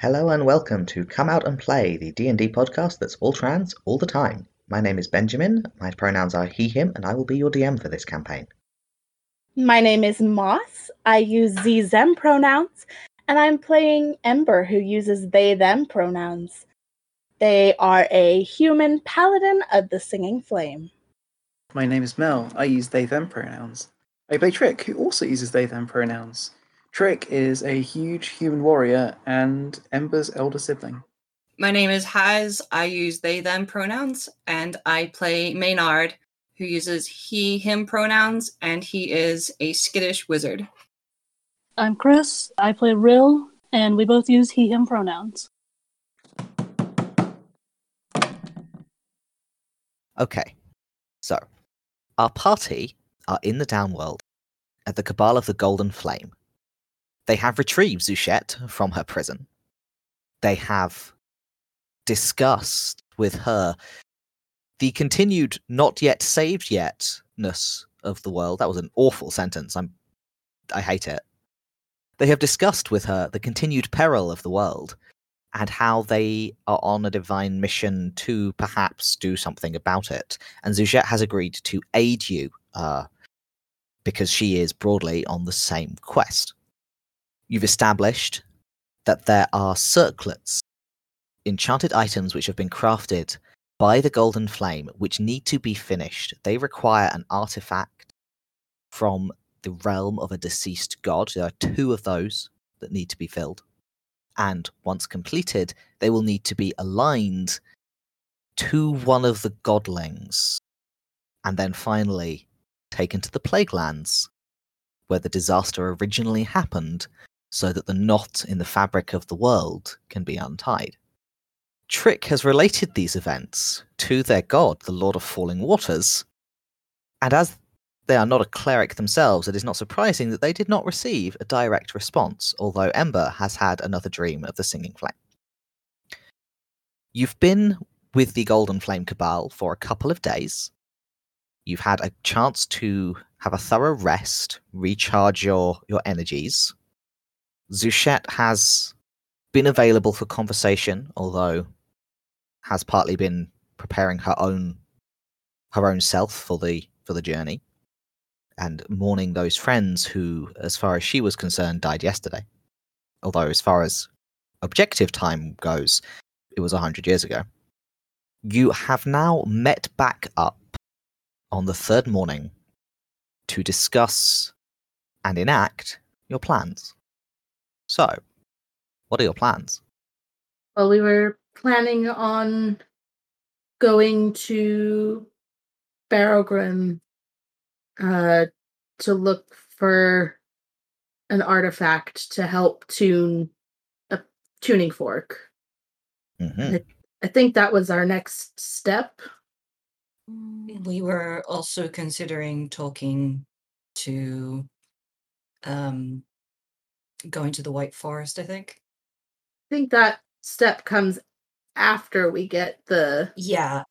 Hello and welcome to Come Out and Play, the D&D podcast that's all trans all the time. My name is Benjamin, my pronouns are he, him, and I will be your DM for this campaign. My name is Moss. I use Z them pronouns, and I'm playing Ember, who uses they them pronouns. They are a human paladin of the Singing Flame. My name is Mel. I use they them pronouns. I play Trick, who also uses they them pronouns. Trick is a huge human warrior and Ember's elder sibling. My name is Haz. I use they them pronouns, and I play Maynard, who uses he him pronouns, and he is a skittish wizard. I'm Chris. I play Rill, and we both use he him pronouns. Okay, so our party are in the downworld at the Cabal of the Golden Flame. They have retrieved Zuchette from her prison. They have discussed with her the continued not yet saved yetness of the world. That was an awful sentence. I'm I hate it. They have discussed with her the continued peril of the world and how they are on a divine mission to perhaps do something about it. And Zujet has agreed to aid you uh, because she is broadly on the same quest. You've established that there are circlets, enchanted items which have been crafted by the Golden Flame, which need to be finished. They require an artifact from the realm of a deceased god. There are two of those that need to be filled. And once completed, they will need to be aligned to one of the godlings. And then finally taken to the Plague Lands, where the disaster originally happened, so that the knot in the fabric of the world can be untied. Trick has related these events to their god, the Lord of Falling Waters, and as they are not a cleric themselves, it is not surprising that they did not receive a direct response, although Ember has had another dream of the Singing Flame. You've been with the Golden Flame Cabal for a couple of days. You've had a chance to have a thorough rest, recharge your, your energies. Zuchet has been available for conversation, although has partly been preparing her own her own self for the for the journey and mourning those friends who, as far as she was concerned, died yesterday. Although, as far as objective time goes, it was a hundred years ago. You have now met back up on the third morning to discuss and enact your plans. So, what are your plans? Well, we were planning on going to Barrowgrim uh, to look for an artifact to help tune a tuning fork. Mm-hmm. I, I think that was our next step. We were also considering talking to um going to the White Forest, I think. I think that step comes after we get the Yeah.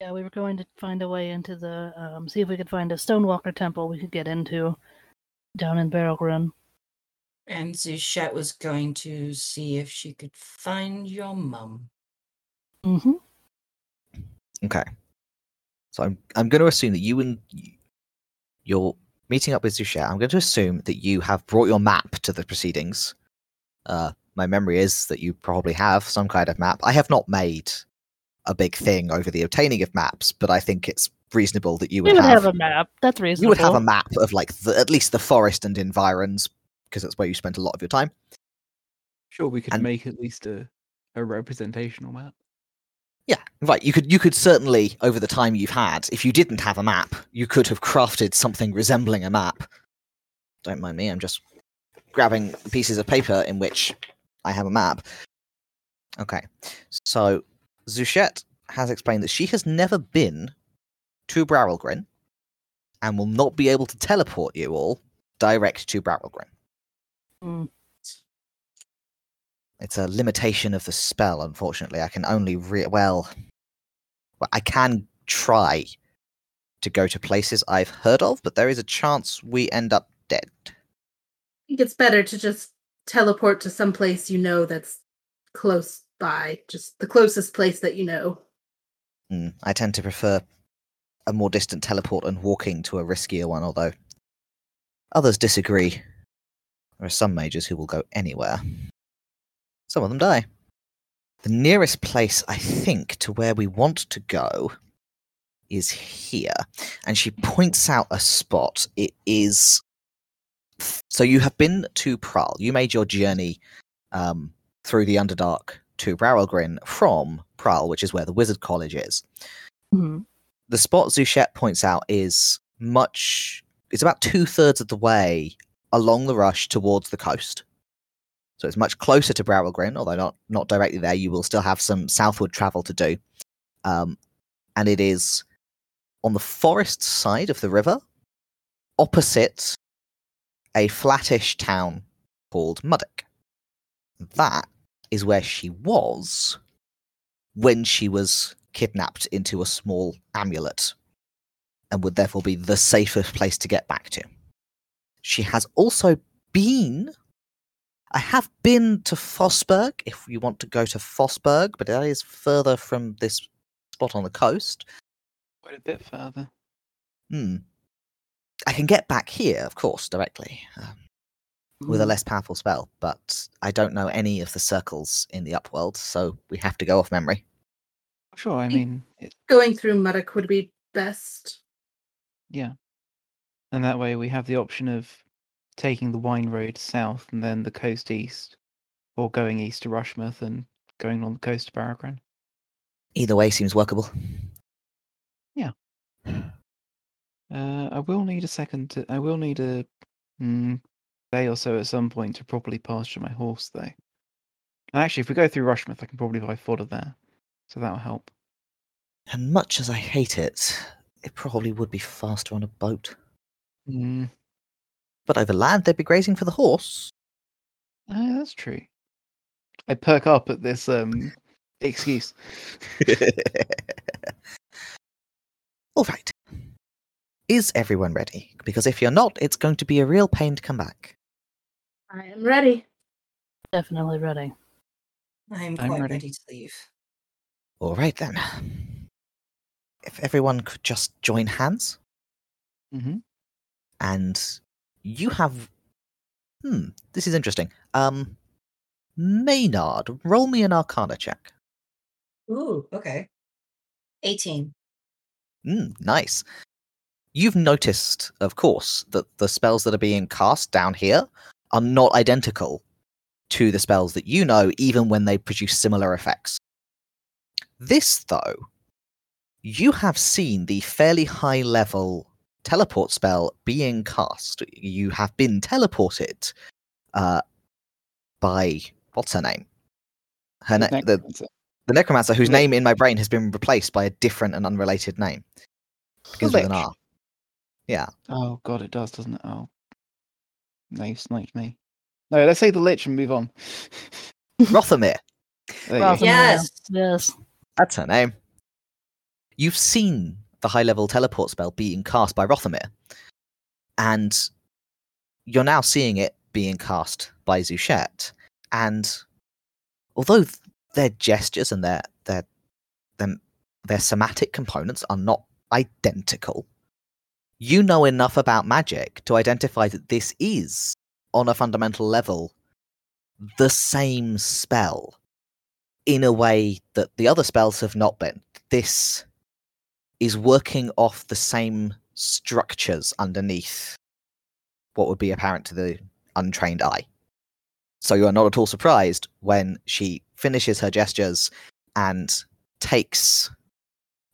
Yeah, we were going to find a way into the um, see if we could find a Stonewalker temple we could get into down in Barrelgrim. And Zuchet was going to see if she could find your mum. Mm-hmm. Okay. So I'm I'm going to assume that you and y- you're meeting up with Zuchet. I'm going to assume that you have brought your map to the proceedings. Uh, my memory is that you probably have some kind of map. I have not made a big thing over the obtaining of maps, but I think it's reasonable that you We would would have, have a map. That's reasonable. you would have a map of like the, at least the forest and environs because that's where you spent a lot of your time. Sure, we could And- make at least a, a representational map. Yeah, right. You could you could certainly over the time you've had, if you didn't have a map, you could have crafted something resembling a map. Don't mind me. I'm just grabbing pieces of paper in which I have a map. Okay, so Zuchet has explained that she has never been to Barrelgrin and will not be able to teleport you all direct to Barrelgrin. Mm. It's a limitation of the spell, unfortunately. I can only re- well, well, I can try to go to places I've heard of, but there is a chance we end up dead. I think it's better to just teleport to some place you know that's close by, just the closest place that you know. Mm, I tend to prefer a more distant teleport and walking to a riskier one, although others disagree. There are some mages who will go anywhere. Some of them die. The nearest place, I think, to where we want to go is here. And she points out a spot. It is. So you have been to Pral. You made your journey um, through the Underdark to Barrelgrin from Pral, which is where the Wizard College is. Mhm. The spot Zuchet points out is much. It's about two thirds of the way along the rush towards the coast. So it's much closer to Barrelgrin, although not not directly there. You will still have some southward travel to do, um, and it is on the forest side of the river, opposite a flattish town called Muddock. That is where she was when she was kidnapped into a small amulet and would therefore be the safest place to get back to. She has also been. I have been to Fossberg if you want to go to Fossberg, but that is further from this spot on the coast. Quite a bit further. Hmm. I can get back here, of course, directly um, with a less powerful spell, but I don't know any of the circles in the upworld, so we have to go off memory. Sure, I mean, it, Going through Muddock would be best. yeah. And that way we have the option of taking the Wine Road south and then the coast east, or going east to Rushmouth and going on the coast to Barragran. Either way seems workable. Yeah. Uh, I will need a second. To, I will need a mm, day or so at some point to properly pasture my horse, though. And actually, if we go through Rushmouth, I can probably buy fodder there, so that'll help. And much as I hate it, it probably would be faster on a boat. Mm, But over land, they'd be grazing for the horse. uh, that's true. I perk up at this um excuse. All right. Is everyone ready? Because if you're not, it's going to be a real pain to come back. I am ready. Definitely ready. I'm I'm quite ready. ready to leave. All right then. If everyone could just join hands, Mm-hmm. and you have. Hmm, this is interesting. Um, Maynard, roll me an Arcana check. Ooh, okay. 18. Mm, nice. You've noticed, of course, that the spells that are being cast down here are not identical to the spells that you know, even when they produce similar effects. This, though, you have seen the fairly high level teleport spell being cast. You have been teleported uh, by what's her name? Her na- the, the necromancer whose name in my brain has been replaced by a different and unrelated name begins with an R. Yeah, Oh god, it does, doesn't it? Oh, no, you sniped me. No, let's say the lich and move on. Rothamir. There Rothamir. Yes. Yes. That's her name. You've seen the high level teleport spell being cast by Rothamir, and you're now seeing it being cast by Zuchet. And although their gestures and their their their, their somatic components are not identical, you know enough about magic to identify that this is, on a fundamental level, the same spell in a way that the other spells have not been. This is working off the same structures underneath what would be apparent to the untrained eye. So you are not at all surprised when she finishes her gestures and takes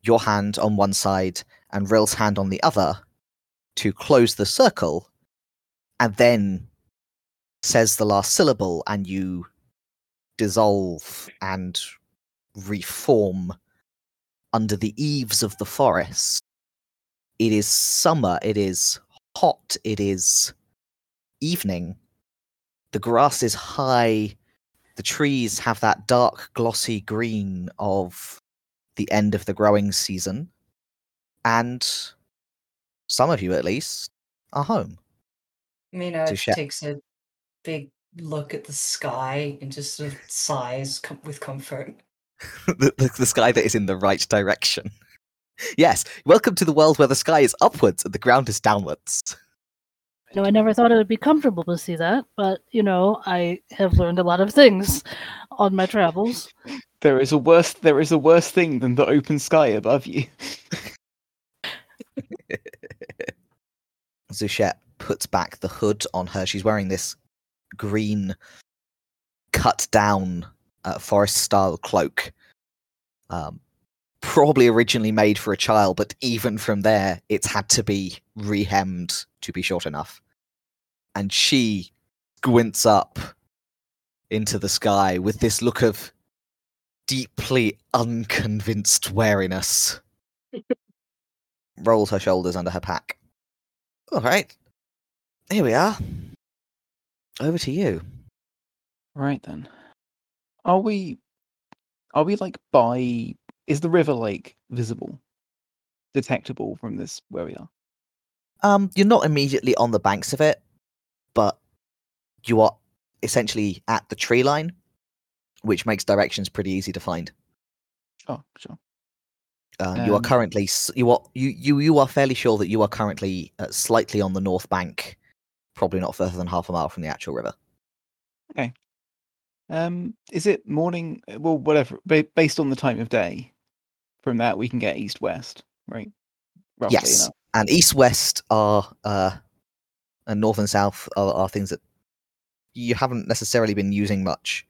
your hand on one side and Rill's hand on the other to close the circle and then says the last syllable and you dissolve and reform under the eaves of the forest. It is summer, it is hot, it is evening. The grass is high, the trees have that dark, glossy green of the end of the growing season, and some of you at least are home. Maynard uh, To share. takes a big look at the sky and just sort of sighs com- with comfort. the, the, the sky that is in the right direction. Yes, welcome to the world where the sky is upwards and the ground is downwards. No, I never thought it would be comfortable to see that, but you know, I have learned a lot of things on my travels. There is a worse there is a worse thing than the open sky above you. Zuchet puts back the hood on her. She's wearing this green, cut down uh, forest style cloak. Um, probably originally made for a child, but even from there, it's had to be rehemmed to be short enough. And she squints up into the sky with this look of deeply unconvinced wariness. Rolls her shoulders under her pack. All right. Here we are. Over to you. Right then. Are we are we like by is the river like visible? Detectable from this where we are? Um, you're not immediately on the banks of it, but you are essentially at the tree line, which makes directions pretty easy to find. Oh, sure. Uh, you are Um, currently you are you you you are fairly sure that you are currently uh, slightly on the north bank, probably not further than half a mile from the actual river. Um is it morning uh, well whatever ba- based on the time of day from that we can get east west, right? Roughly yes, enough. and east west are uh, and north and south are, are things that you haven't necessarily been using much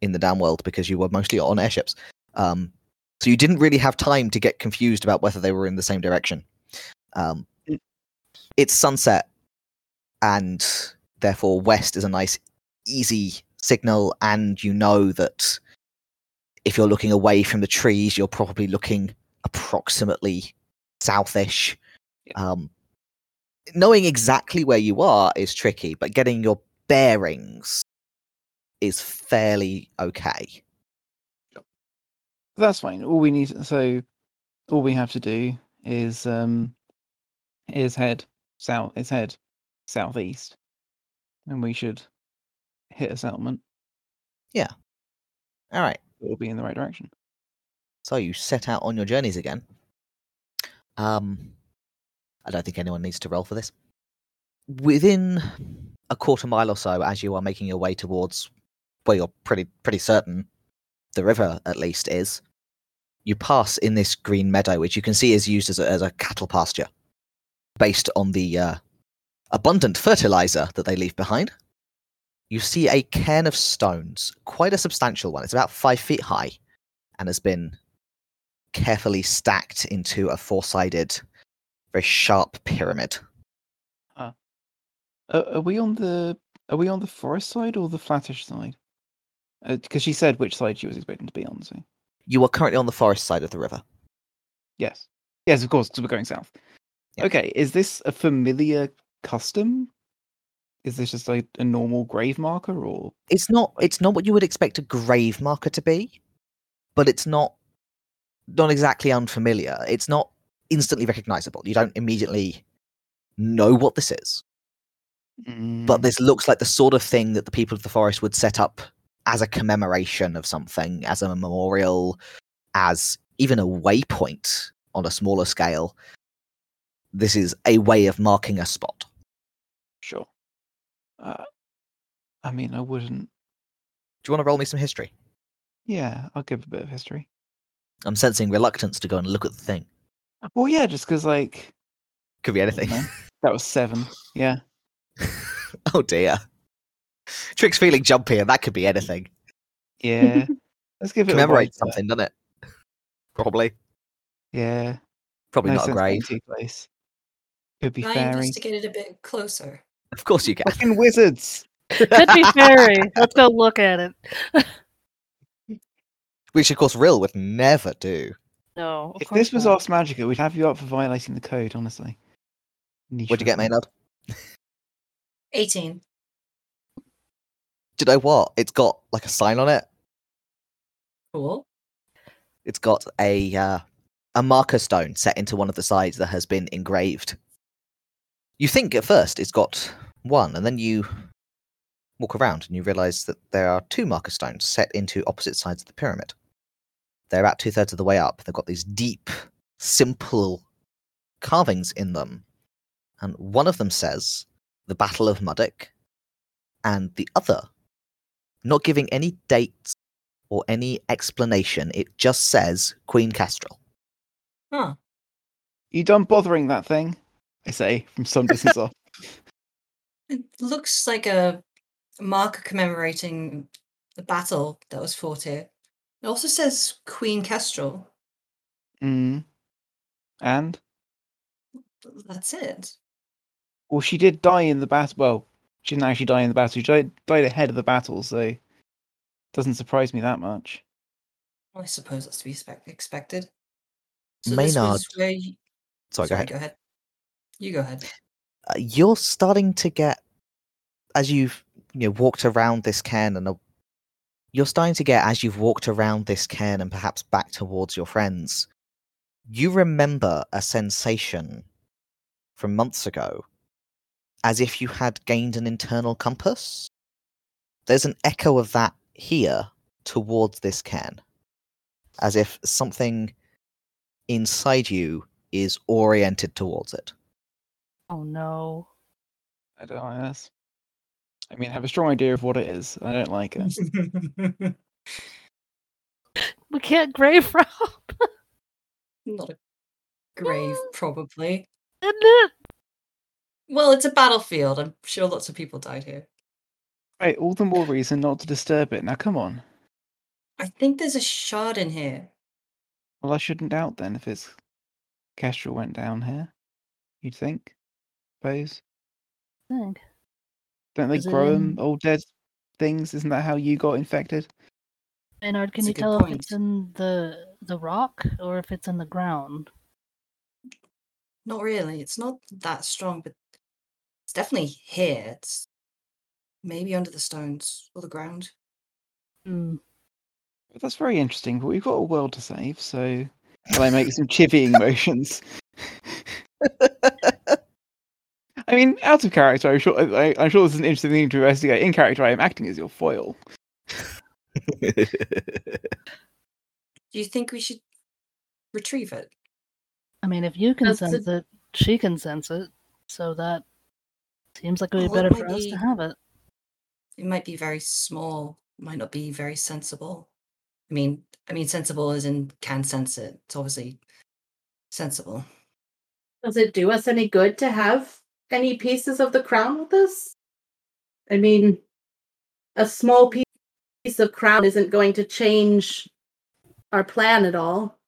in the downworld because you were mostly on airships. Um, so you didn't really have time to get confused about whether they were in the same direction. Um, Mm. it's sunset, and therefore west is a nice, easy signal, and you know that if you're looking away from the trees, you're probably looking approximately southish. Yeah. Um, knowing exactly where you are is tricky, but getting your bearings is fairly okay. That's fine. All we need so all we have to do is um is head south is head southeast. And we should hit a settlement. Yeah. All right. It'll be in the right direction. So you set out on your journeys again. Um, I don't think anyone needs to roll for this. Within a quarter mile or so, as you are making your way towards where you're pretty pretty certain the river at least is, you pass in this green meadow, which you can see is used as a, as a cattle pasture, based on the uh, abundant fertilizer that they leave behind. You see a cairn of stones, quite a substantial one. It's about five feet high and has been carefully stacked into a four-sided, very sharp pyramid. Uh, are we on the are we on the forest side or the flattish side? Because she said which side she was expecting to be on. So You are currently on the forest side of the river. yes, yes, of course, because we're going south. Yeah. Okay, is this a familiar custom? Is this just like a normal grave marker, or It's not. It's not what you would expect a grave marker to be, but it's not not exactly unfamiliar. It's not instantly recognizable. You don't immediately know what this is, but Mm, this looks like the sort of thing that the people of the forest would set up as a commemoration of something, as a memorial, as even a waypoint on a smaller scale. This is a way of marking a spot. sure. Uh, I mean, I wouldn't. Do you want to roll me some history? Yeah, I'll give a bit of history. I'm sensing reluctance to go and look at the thing. Well, yeah, just because like Could be anything. that was seven. Yeah. oh dear. Trick's feeling jumpy, and that could be anything. Yeah. Let's give it a Commemorate writer. something, doesn't it? Probably. Yeah. Probably no not a sense going grave. too close. Could be Can I fairy. investigate it a bit closer? Of course you can. Fucking wizards. Could be fairy. Let's go look at it. Which, of course, Rill would never do. No. If course this was not. Ars Magica, we'd have you up for violating the code, honestly. What'd you get, Maynard? 18. Do you know what? It's got like a sign on it. Cool. It's got a uh, a marker stone set into one of the sides that has been engraved. You think at first it's got one, and then you walk around and you realize that there are two marker stones set into opposite sides of the pyramid. They're about two thirds of the way up. They've got these deep, simple carvings in them. And one of them says, The Battle of Muddock, and the other, not giving any dates or any explanation, it just says Queen Kestrel. Huh. You done bothering that thing? I say from some distance off. It looks like a marker commemorating the battle that was fought here. It also says Queen Kestrel. Mm. And That's it. well, she did die in the battle. Well, she didn't actually die in the battle. She died, died ahead of the battle, so doesn't surprise me that much. I suppose that's to be spec- expected. So this Maynard. was where you... Sorry, go ahead. Go ahead. You go ahead. uh, you're starting to get as you've you know walked around this cairn and you're starting to get as you've walked around this cairn and perhaps back towards your friends you remember a sensation from months ago as if you had gained an internal compass there's an echo of that here towards this cairn as if something inside you is oriented towards it Oh no. I don't know. That's, I mean, I have a strong idea of what it is. I don't like it. We can't grave rob. Not a grave, probably. Isn't it? Well, it's a battlefield. I'm sure lots of people died here. Right, all the more reason not to disturb it. Now, come on. I think there's a shard in here. Well, I shouldn't doubt then if it's Kestrel went down here. You'd think, suppose. I think. Don't they Is it grow 'em, in- old dead things? Isn't that how you got infected? Maynard, can That's you good tell if it's in the the rock or if it's in the ground? Not really. It's not that strong, but it's definitely here. It's maybe under the stones or the ground. Hmm. That's very interesting. But we've got a world to save, so will I make some chivying motions? I mean, out of character, I'm sure. I, I'm sure this is an interesting thing to investigate. In character, I am acting as your foil. Do you think we should retrieve it? I mean, if you can That's a- sense it, she can sense it. So that seems like it would be better might for us to have it. It might be very small. Might not be very sensible. I mean, I mean, sensible as in can sense it. It's obviously sensible. Does it do us any good to have any pieces of the crown with us? I mean, a small piece of crown isn't going to change our plan at all.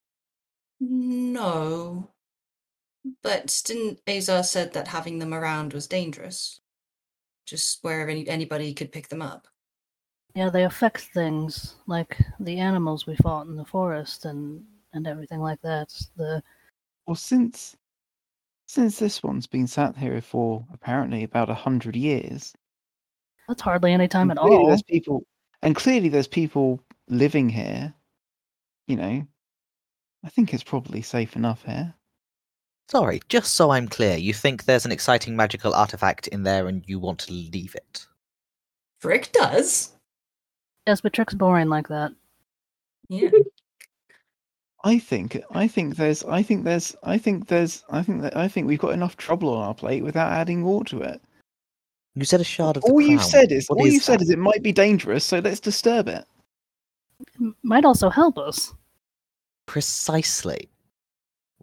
No. But didn't Azar said that having them around was dangerous? Just where any, anybody could pick them up. Yeah, they affect things like the animals we fought in the forest and and everything like that. The Well, since since this one's been sat here for apparently about a hundred years, that's hardly any time at all. There's people, and clearly there's people living here. You know, I think it's probably safe enough here. Sorry, just so I'm clear, you think there's an exciting magical artifact in there and you want to leave it? Trick does. Yes, but Trick's boring like that. Yeah. I think, I think there's, I think there's, I think there's, I think that, I think we've got enough trouble on our plate without adding more to it. You said a shard of the All you've said is, What all you've said that? is it might be dangerous, so let's disturb it. M- Might also help us. Precisely.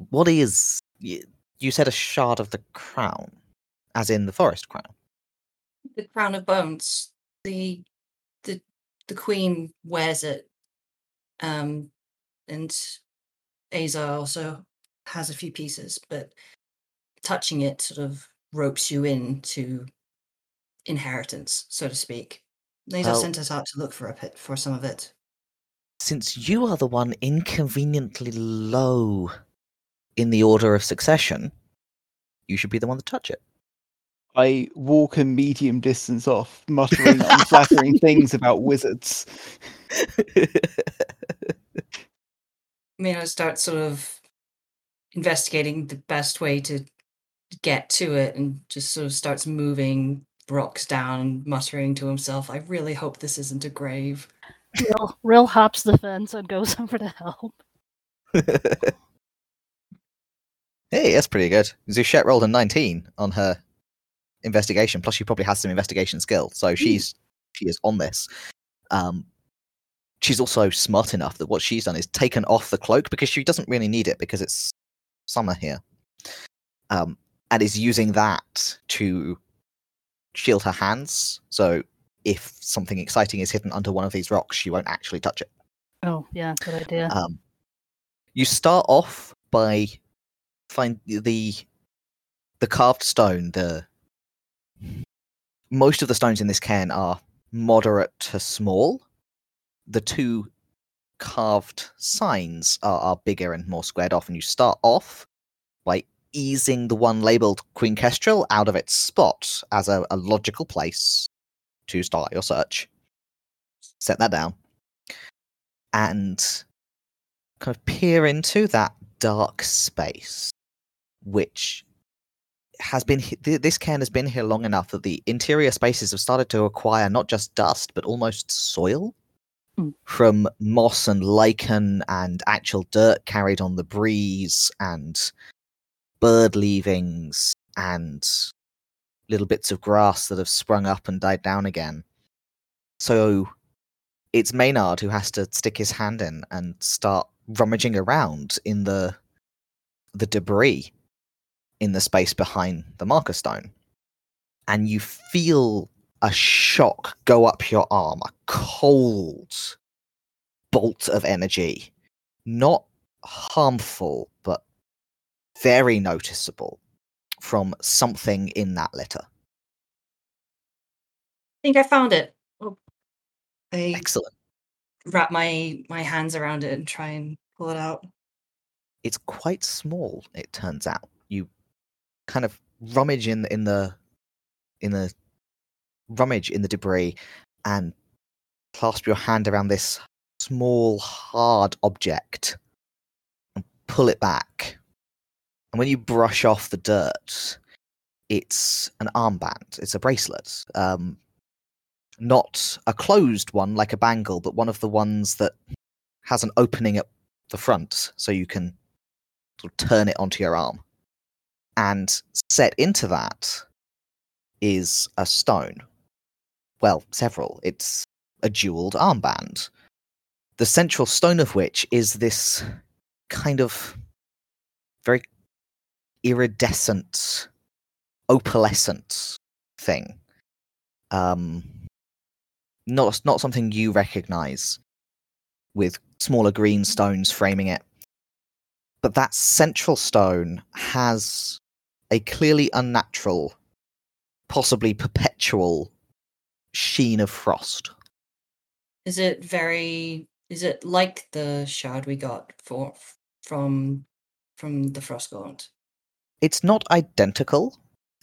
What is. You, you said a shard of the crown, as in the forest crown. the crown of bones. The the the queen wears it. Um and Azar also has a few pieces, but touching it sort of ropes you into inheritance, so to speak. Azar Well- sent us out to look for a pit for some of it. Since you are the one inconveniently low in the order of succession, you should be the one to touch it. I walk a medium distance off, muttering unflattering things about wizards. Mino starts sort of investigating the best way to get to it and just sort of starts moving rocks down, muttering to himself, I really hope this isn't a grave. real, Rill hops the fence and goes over to help. hey, that's pretty good. Zuchet rolled a 19 on her investigation. Plus, she probably has some investigation skill, so she's she is on this. Um, she's also smart enough that what she's done is taken off the cloak because she doesn't really need it because it's summer here, um, and is using that to shield her hands. So if something exciting is hidden under one of these rocks, she won't actually touch it. Oh, yeah, good idea. Um, you start off by find the the carved stone. The most of the stones in this cairn are moderate to small. The two carved signs are, are bigger and more squared off, and you start off by easing the one labeled Queen Kestrel out of its spot as a, a logical place to start your search. Set that down. And kind of peer into that dark space, which has been this cairn has been here long enough that the interior spaces have started to acquire not just dust but almost soil From moss and lichen and actual dirt carried on the breeze and bird leavings and little bits of grass that have sprung up and died down again. So it's Maynard who has to stick his hand in and start rummaging around in the the debris in the space behind the marker stone. And you feel a shock go up your arm, a cold bolt of energy. Not harmful, but very noticeable from something in that litter. I think I found it. Oh, I Excellent. wrap my my hands around it and try and pull it out. It's quite small, it turns out. You kind of rummage in in the in the rummage in the debris and clasp your hand around this small hard object and pull it back. And when you brush off the dirt, it's an armband. It's a bracelet. Um, not a closed one like a bangle, but one of the ones that has an opening at the front, so you can sort of turn it onto your arm. And set into that is a stone. Well, several. It's a jeweled armband. The central stone of which is this kind of very iridescent, opalescent thing. Um, not not something you recognize with smaller green stones framing it. But that central stone has a clearly unnatural, possibly perpetual sheen of frost. Is it very? Is it like the shard we got for from from the Frostgaunt? It's not identical.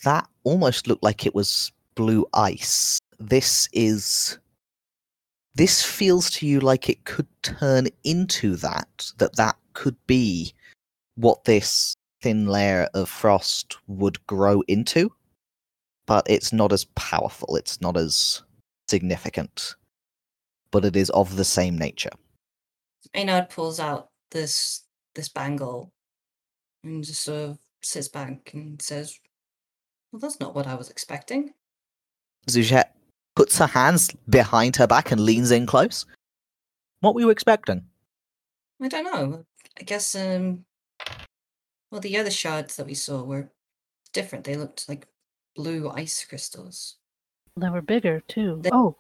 That almost looked like it was blue ice. This is. This feels to you like it could turn into that, that that could be what this thin layer of frost would grow into. But it's not as powerful, it's not as significant. But it is of the same nature. Maynard pulls out this this bangle and just sort of sits back and says, "Well, that's not what I was expecting." Zujet puts her hands behind her back and leans in close. What were you expecting? I don't know. I guess um well the other shards that we saw were different. They looked like blue ice crystals. They were bigger too. They- oh,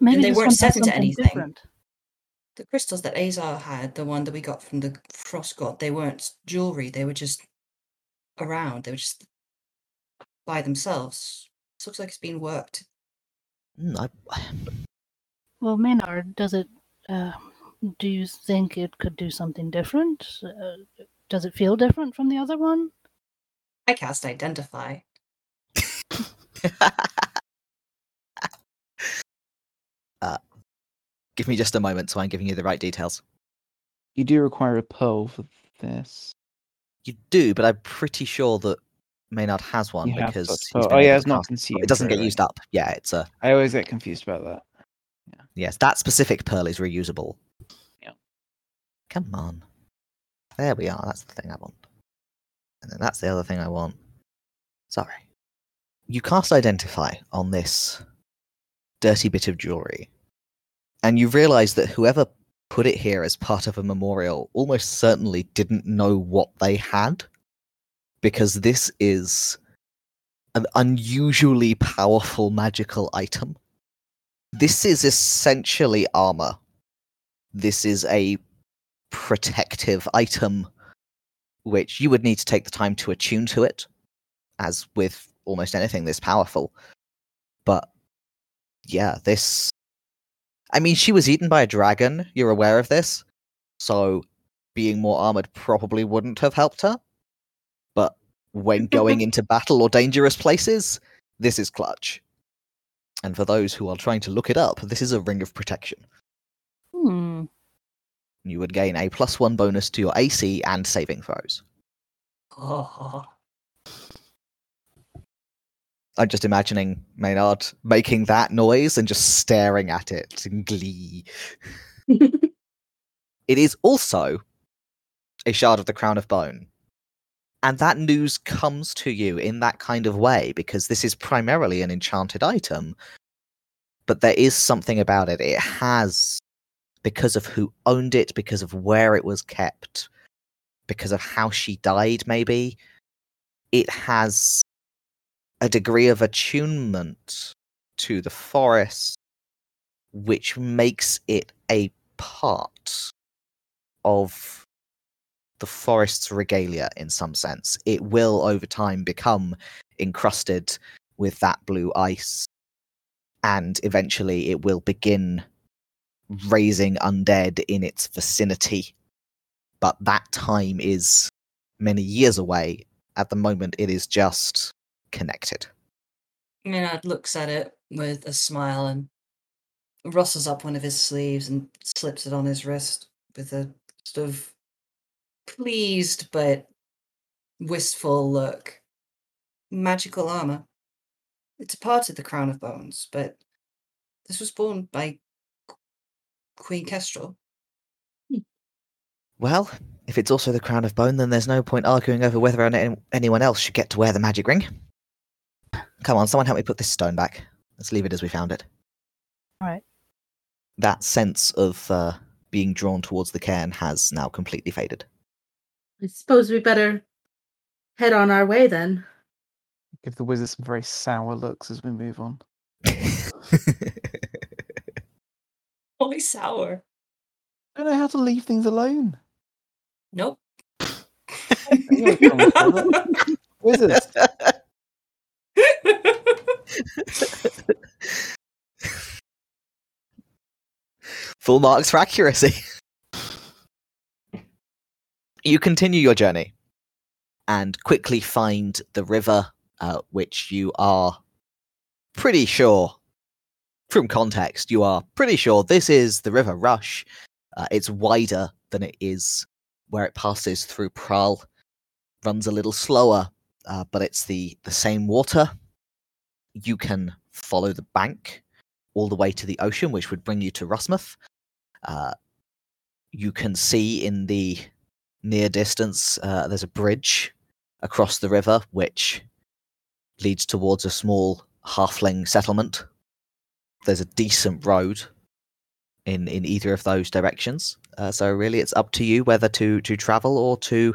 maybe they weren't set into anything. different. The crystals that Azar had, the one that we got from the frost god, they weren't jewelry, they were just around. They were just by themselves. This looks like it's been worked. Mm, I, Well, Maynard, does it? Uh, do you think it could do something different? Uh, does it feel different from the other one? I cast identify. uh, give me just a moment so I'm giving you the right details. You do require a pearl for this. You do, but I'm pretty sure that Maynard has one You because got he's 12. been Oh yeah, it's not consumed. it doesn't get used up. Yeah, it's a I always get confused about that. Yeah. yes. That specific pearl is reusable. Yeah. Come on. There we are. That's the thing I want. And then that's the other thing I want. Sorry. You cast Identify on this dirty bit of jewelry, and you realize that whoever put it here as part of a memorial almost certainly didn't know what they had, because this is an unusually powerful magical item. This is essentially armor. This is a protective item which you would need to take the time to attune to it, as with almost anything this powerful. But yeah, this. I mean, she was eaten by a dragon. You're aware of this. So being more armored probably wouldn't have helped her. But when going into battle or dangerous places, this is clutch. And for those who are trying to look it up, this is a ring of protection. Hmm. You would gain a plus one bonus to your AC and saving throws. Oh, I'm just imagining Maynard making that noise and just staring at it in glee. It is also a shard of the crown of bone. And that news comes to you in that kind of way because this is primarily an enchanted item. But there is something about it. It has, because of who owned it, because of where it was kept, because of how she died, maybe, it has a degree of attunement to the forest, which makes it a part of the forest's regalia in some sense. It will over time become encrusted with that blue ice, and eventually it will begin raising undead in its vicinity. But that time is many years away. At the moment, it is just connected. Maynard looks at it with a smile and rustles up one of his sleeves and slips it on his wrist with a sort of pleased but wistful look. Magical armor. It's a part of the crown of bones, but this was born by Queen Kestrel. Well, if it's also the crown of bone, then there's no point arguing over whether or not anyone else should get to wear the magic ring. Come on, someone help me put this stone back. Let's leave it as we found it. Right. That sense of uh, being drawn towards the cairn has now completely faded. I suppose we better head on our way then. Give the wizard some very sour looks as we move on. Why sour? I don't know how to leave things alone. Nope. Anyway, come on, brother. Wizards. Full marks for accuracy. you continue your journey and quickly find the river, uh, which you are pretty sure, from context, you are pretty sure this is the River Rush. Uh, it's wider than it is where it passes through Pral, runs a little slower, uh, but it's the, the same water. You can follow the bank all the way to the ocean, which would bring you to Rushmouth. Uh, you can see in the near distance uh, there's a bridge across the river, which leads towards a small halfling settlement. There's a decent road in in either of those directions. Uh, so really, it's up to you whether to to travel or to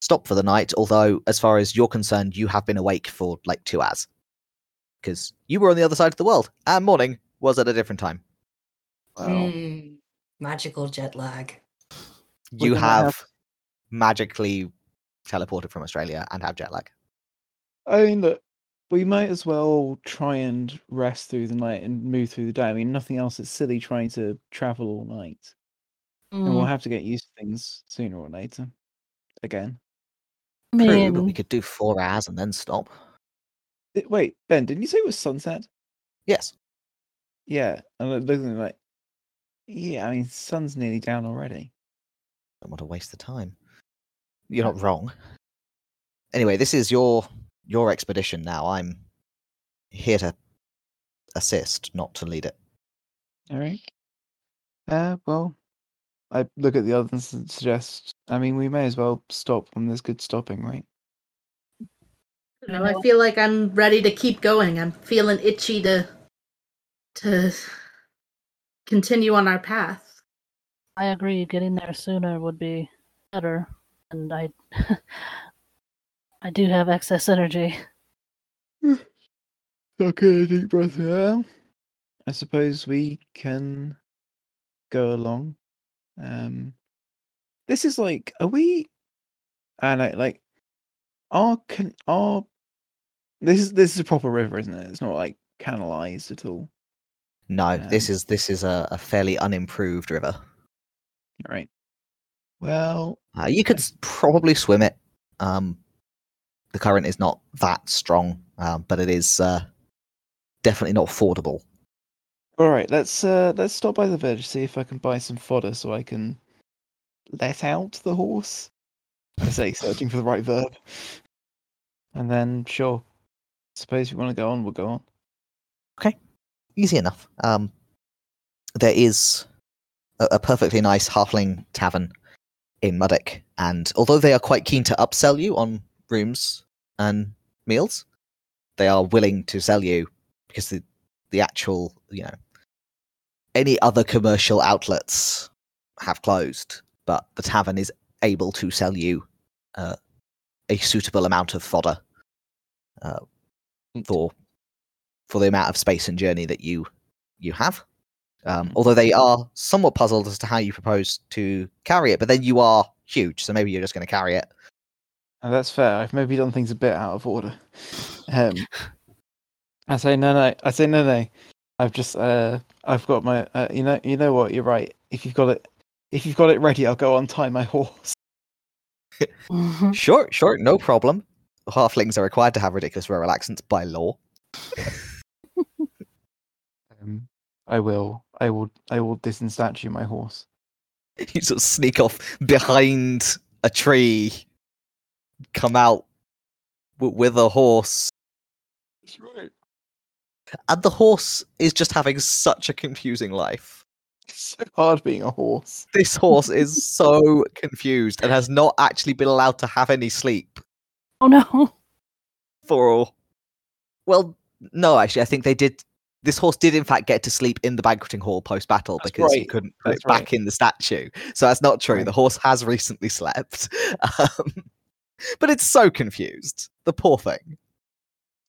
stop for the night. Although, as far as you're concerned, you have been awake for like two hours because you were on the other side of the world, and morning was at a different time. Well, Mm, magical jet lag. You gonna have, have- magically teleported from Australia and have jet lag. I mean, look, we might as well try and rest through the night and move through the day. I mean, nothing else. It's silly trying to travel all night, and we'll Mm, have to get used to things sooner or later. Again, I True, but we could do four hours and then stop. Wait, Ben, didn't you say it was sunset? Yes. Yeah, and I'm looking at like, yeah. I mean, sun's nearly down already. Don't want to waste the time. You're not wrong. Anyway, this is your your expedition now. I'm here to assist, not to lead it. All right. Uh, well, I look at the others and suggest. I mean, we may as well stop when there's good stopping, right? You know, I feel like I'm ready to keep going. I'm feeling itchy to to continue on our path. I agree. Getting there sooner would be better, and I, I do have excess energy. Okay, deep breath out. I suppose we can go along. Um, this is like, are we? And I like, our can our. This is this is a proper river, isn't it? It's not like canalized at all. No, this Um, is this is a, a fairly unimproved river. Right. Well, Uh, you could probably swim it. Um, the current is not that strong, um, but it is uh, definitely not fordable. all right. Let's uh let's stop by the village, see if I can buy some fodder so I can let out the horse. I say, searching for the right verb. And then, sure. Suppose we want to go on, we'll go on. Okay, easy enough. Um, there is a, a perfectly nice halfling tavern in Muddock, and although they are quite keen to upsell you on rooms and meals, they are willing to sell you because the the actual you know any other commercial outlets have closed, but the tavern is able to sell you uh, a suitable amount of fodder uh, for for the amount of space and journey that you you have. Um, although they are somewhat puzzled as to how you propose to carry it, but then you are huge, so maybe you're just going to carry it. And that's fair. I've maybe done things a bit out of order. Um, I say no, no. I say no, no. I've just, uh, I've got my, uh, you know, you know what? You're right. If you've got it, if you've got it ready, I'll go untie my horse. Sure, sure, no problem. Halflings are required to have ridiculous rural accents by law. Um, I will, I will, I will disenstatue my horse. You sort of sneak off behind a tree, come out w- with a horse, That's right. and the horse is just having such a confusing life. It's so hard being a horse. This horse is so confused and has not actually been allowed to have any sleep Oh no! for all. well no actually i think they did this horse did in fact get to sleep in the banqueting hall post battle because you right, couldn't put that's it back right. in the statue so that's not true Right. the horse has recently slept um, but it's so confused the poor thing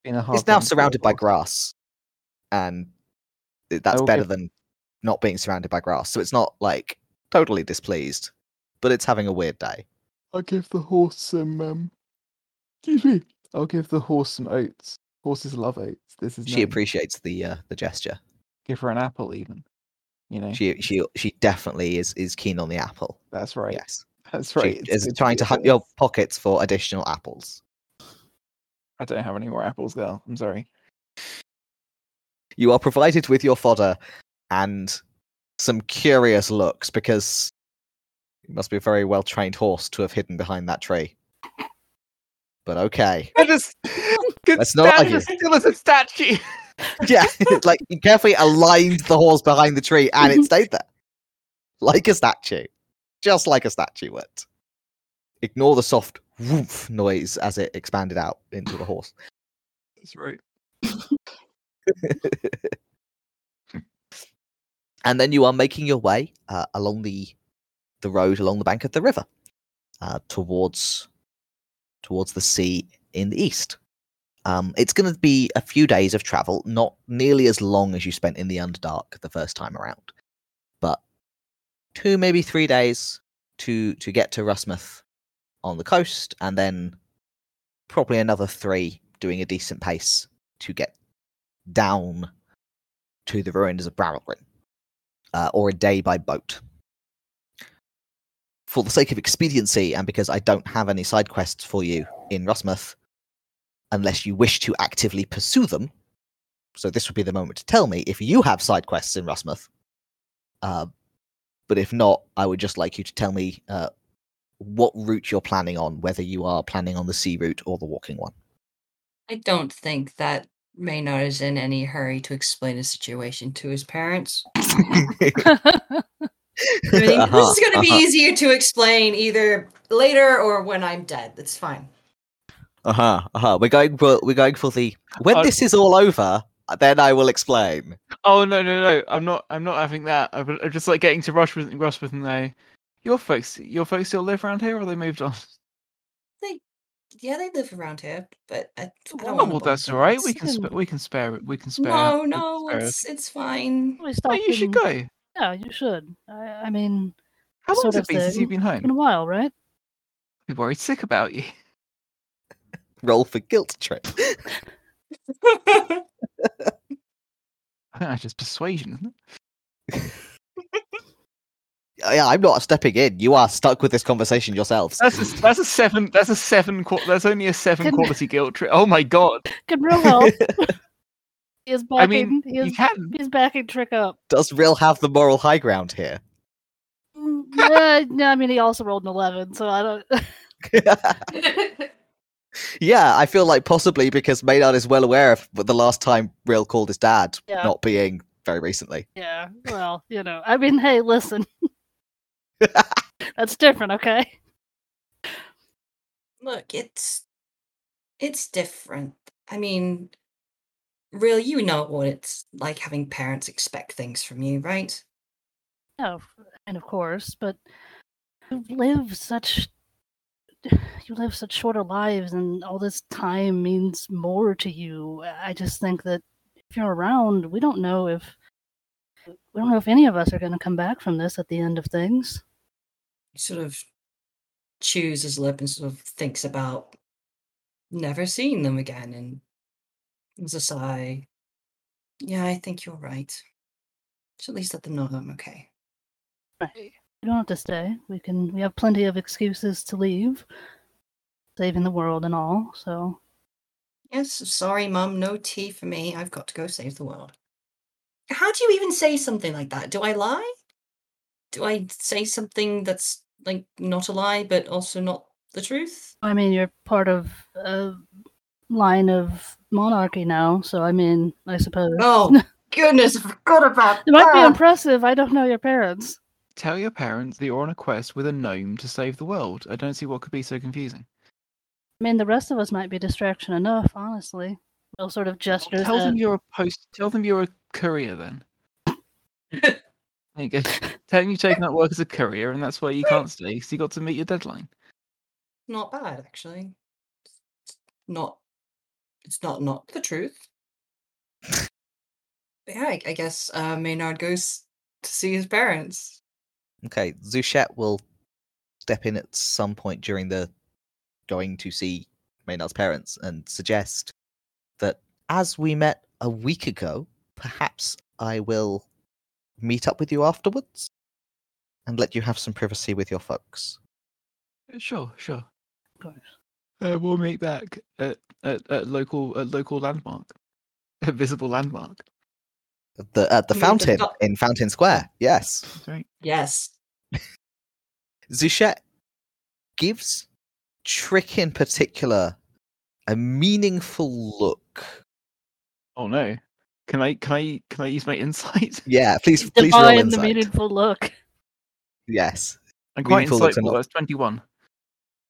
Been a hard it's now one for a surrounded by grass and that's will better than not being surrounded by grass so it's not like totally displeased but it's having a weird day I'll give the horse some. Um, excuse me. I'll give the horse some oats. Horses love oats. This is she known. appreciates the uh, the gesture Give her an apple, even. You know. she she she definitely is is keen on the apple That's right. yes That's She right. it's is trying to hunt your pockets for additional apples. I don't have any more apples, girl. I'm sorry. You are provided with your fodder and some curious looks because you must be a very well trained horse to have hidden behind that tree. But okay. I just could not stand still as a statue. Yeah, like you carefully aligned the horse behind the tree and it stayed there. Like a statue. Just like a statue would. Ignore the soft woof noise as it expanded out into the horse. That's right. and then you are making your way uh, along the the road along the bank of the river uh, towards towards the sea in the east. Um, it's going to be a few days of travel, not nearly as long as you spent in the Underdark the first time around, but two maybe three days to to get to Rushmouth on the coast, and then probably another three doing a decent pace to get down to the ruins of Barrelgrin uh, or a day by boat. For the sake of expediency, and because I don't have any side quests for you in Rushmouth, unless you wish to actively pursue them, so this would be the moment to tell me if you have side quests in Rushmouth. Uh, but if not, I would just like you to tell me uh, what route you're planning on, whether you are planning on the sea route or the walking one. I don't think that Maynard is in any hurry to explain the situation to his parents. I mean, Uh-huh, this is going to be uh-huh. easier to explain either later or when I'm dead. That's fine. Uh huh. Uh huh. We're going for we're going for the when Uh, this is all over, then I will explain. Oh no no no! I'm not. I'm not having that. I'm I'm just like getting to Rushmouth and Rushmouth and they, your folks, your folks still live around here, or they moved on? Yeah, they live around here, but I, I don't Oh wanna well, that's all right. We can sp- we can spare it. We can spare. No, we can no, spare it. it's it's fine. We No, stopped you should go. Yeah, you should. I, I mean, How long sort has it been since thing. you've been in a while, right? I'm worried sick about you. Roll for guilt trip. I think that's just persuasion, isn't it? yeah, I'm not stepping in. You are stuck with this conversation yourselves. That's a, that's a seven. That's a seven. Qua- that's only a seven Can- quality guilt trip. Oh my god! Can real help. He is backing. I mean, he you can. he's backing Trick up. Does Real have the moral high ground here? Mm, yeah, no, I mean, he also rolled an eleven, so I don't. yeah, I feel like possibly because Maynard is well aware of the last time Real called his dad Yeah. not being very recently. Yeah, well, you know, I mean, hey, listen, that's different, okay? Look, it's it's different. I mean, real, you know what it's like having parents expect things from you, right? No, and of course, but you live such you live such shorter lives, and all this time means more to you. I just think that if you're around, we don't know if we don't know if any of us are going to come back from this at the end of things. He sort of chews his lip and sort of thinks about never seeing them again and there's a sigh. Yeah, I think you're right. Should at least let them know I'm okay. Right. We don't have to stay. We can. We have plenty of excuses to leave, saving the world and all. So Yes, sorry, Mum, no tea for me. I've got to go save the world. How do you even say something like that? Do I lie? Do I say something that's like not a lie, but also not the truth? I mean, you're part of a line of monarchy now. So I mean, I suppose Oh, goodness, I forgot about it might be impressive. I don't know your parents. Tell your parents that you're on a quest with a gnome to save the world. I don't see what could be so confusing. I mean, the rest of us might be distraction enough. Honestly, they'll sort of gestures. Tell them you're a post. Tell them you're a courier then. there you go. Tell them you've taken up work as a courier, and that's why you can't stay. So you got to meet your deadline. Not bad, actually. Not. It's not not the truth. But yeah, I, I guess uh, Maynard goes to see his parents. Okay, Zuchet will step in at some point during the going to see Maynard's parents and suggest that as we met a week ago, perhaps I will meet up with you afterwards and let you have some privacy with your folks. Sure, sure. Of. Uh, we'll meet back at, at, at local at local landmark, a visible landmark. The at the You mean the fountain doc- in Fountain Square. Yes. That's right. Yes. Zuchet gives Trick in particular a meaningful look. Oh no. Can I can I can I use my insight? Yeah, please please roll Divine the meaningful look. Yes. I'm quite Meaningful insightful. not- That's twenty one.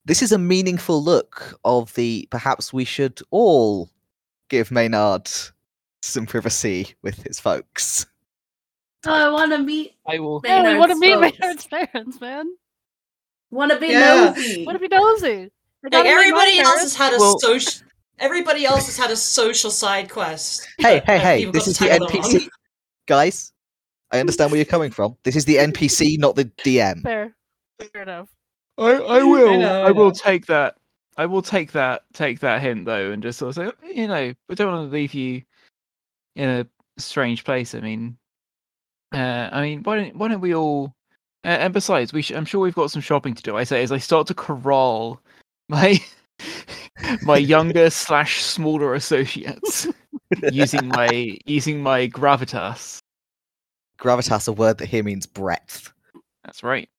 This is a meaningful look of the perhaps we should all give Maynard some privacy with his folks. Oh, I want to meet. I will. Yeah, we want to meet folks. Maynard's parents, man. Want to be Yeah. nosy. Want to be nosy? We Like gotta meet my everybody else parents. has had a Well- social. Everybody else has had a social side quest. Hey, hey, hey! This is the NPC, along. guys. I understand where you're coming from. This is the NPC, not the DM. Fair. Fair enough. I, I will. know, I, I will take that. I will take that. Take that hint though, and just sort of say, you know, we don't want to leave you in a strange place. I mean, uh, I mean, why don't why don't we all? Uh, and besides, we sh- I'm sure we've got some shopping to do. I say as I start to corral my my younger slash smaller associates using my using my gravitas. Gravitas, a word that here means breadth. That's right.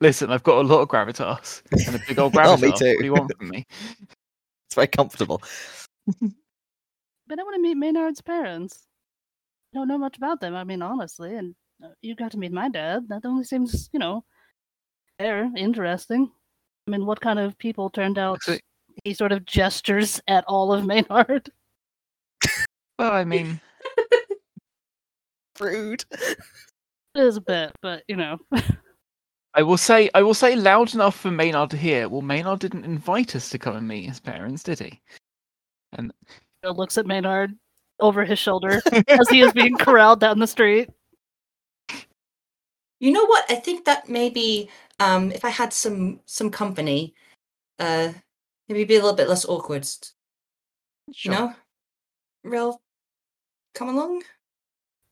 Listen, I've got a lot of gravitas and a big old Oh, gravitas. me What do you want from me? It's very comfortable. But I want to meet Maynard's parents. I don't know much about them. I mean, honestly, and uh, you got to meet my dad. That only seems, you know, fair, interesting. I mean, what kind of people turned out? Actually- He sort of gestures at all of Maynard. Well, I mean, Rude. It is a bit, but you know, I will say, I will say loud enough for Maynard to hear. Well, Maynard didn't invite us to come and meet his parents, did he? And Bill looks at Maynard over his shoulder as he is being corralled down the street. You know what? I think that maybe um, if I had some some company, uh, maybe be a little bit less awkward. sure. You know, real, come along,